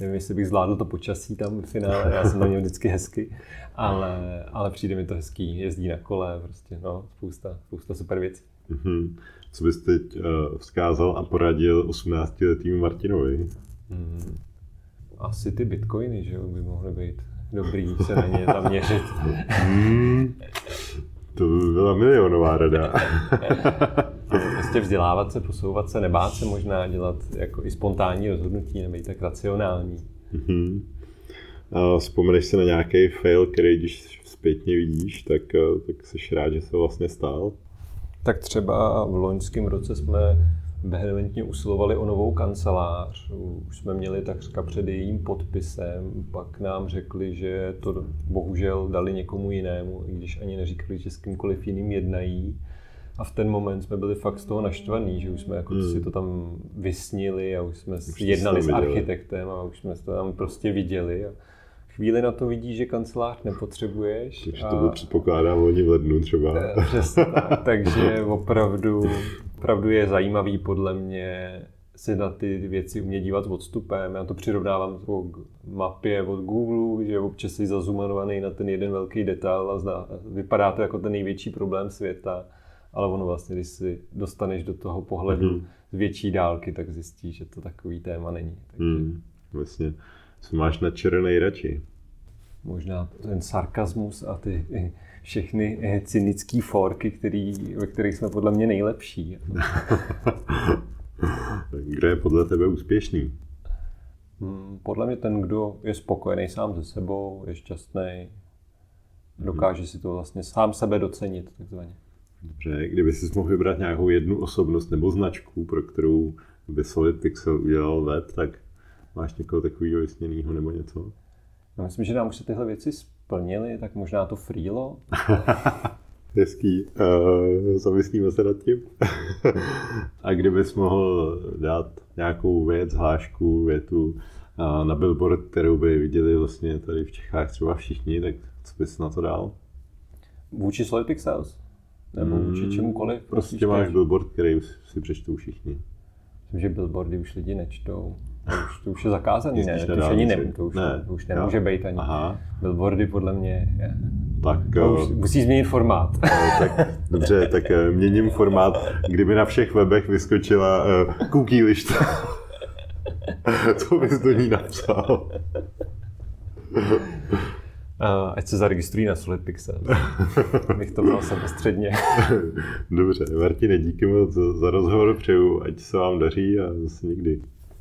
nevím, jestli bych zvládl to počasí tam v finále, já jsem na něm vždycky hezky, ale, ale přijde mi to hezký, jezdí na kole, prostě no, spousta, spousta super věcí. Mm-hmm. Co bys teď uh, vzkázal a poradil 18-letýmu Martinovi? Hmm. Asi ty bitcoiny, že jo, by mohly být dobrý se na ně tam měřit. hmm. To by byla milionová rada. prostě vzdělávat se, posouvat se, nebát se možná dělat jako i spontánní rozhodnutí, nebejt tak racionální. Mm-hmm. A vzpomeneš se na nějaký fail, který když zpětně vidíš, tak, eh, tak jsi rád, že se vlastně stál? Tak třeba v loňském roce jsme vehementně usilovali o novou kancelář. Už jsme měli takřka před jejím podpisem, pak nám řekli, že to bohužel dali někomu jinému, i když ani neříkali, že s kýmkoliv jiným jednají. A v ten moment jsme byli fakt z toho naštvaný, že už jsme jako hmm. si to tam vysnili a už jsme už jednali s architektem a už jsme to tam prostě viděli. A chvíli na to vidíš, že kancelář nepotřebuješ. Takže to byl předpokládám oni v lednu třeba. Eh, přesně tak, takže opravdu, opravdu je zajímavý podle mě si na ty věci umět dívat s odstupem. Já to přirovnávám k mapě od Google, že občas jsi zazumanovaný na ten jeden velký detail a zna, vypadá to jako ten největší problém světa ale ono vlastně, když si dostaneš do toho pohledu Mhm. z větší dálky, tak zjistíš, že to takový téma není. Takže Hmm, vlastně. Co máš na čere nejradši? možná ten sarkazmus a ty všechny eh, cynické forky, který, ve kterých jsme podle mě nejlepší. Kdo je podle tebe úspěšný? Hmm, Podle mě ten, kdo je spokojený sám se sebou, je šťastný, dokáže si to vlastně sám sebe docenit, takzvaně. Dobře, kdyby si mohl vybrat nějakou jednu osobnost nebo značku, pro kterou by Solid Pixel udělal web, tak máš někoho takového vysněného nebo něco? Já myslím, že nám už se tyhle věci splnily, tak možná to Freelo. Hezký. Uh, zamyslíme se nad tím. A kdybys mohl dát nějakou věc, hlášku, větu uh, na billboard, kterou by viděli vlastně tady v Čechách třeba všichni, tak co bys na to dal? Vůči Solid Pixels? Nebo vůči čemukoliv? Prostě máš billboard, který si přečtou všichni. Myslím, že billboardy už lidi nečtou. To už, to už je zakázaný, ne? To už ani ne, to už, Ne. to už Jo. nemůže být ani. Aha. Billboardy podle mě je, Tak, to už eh, musí změnit formát. tak dobře, tak eh, měním formát. Kdyby na všech webech vyskočila uh, cookie lišta, co bys do ní napsal? A ať se zaregistrují na Solid Pixel. Bych to měl samostředně. Dobře, Martine, díky moc za za rozhovor, přeju, ať se vám daří a zase někdy.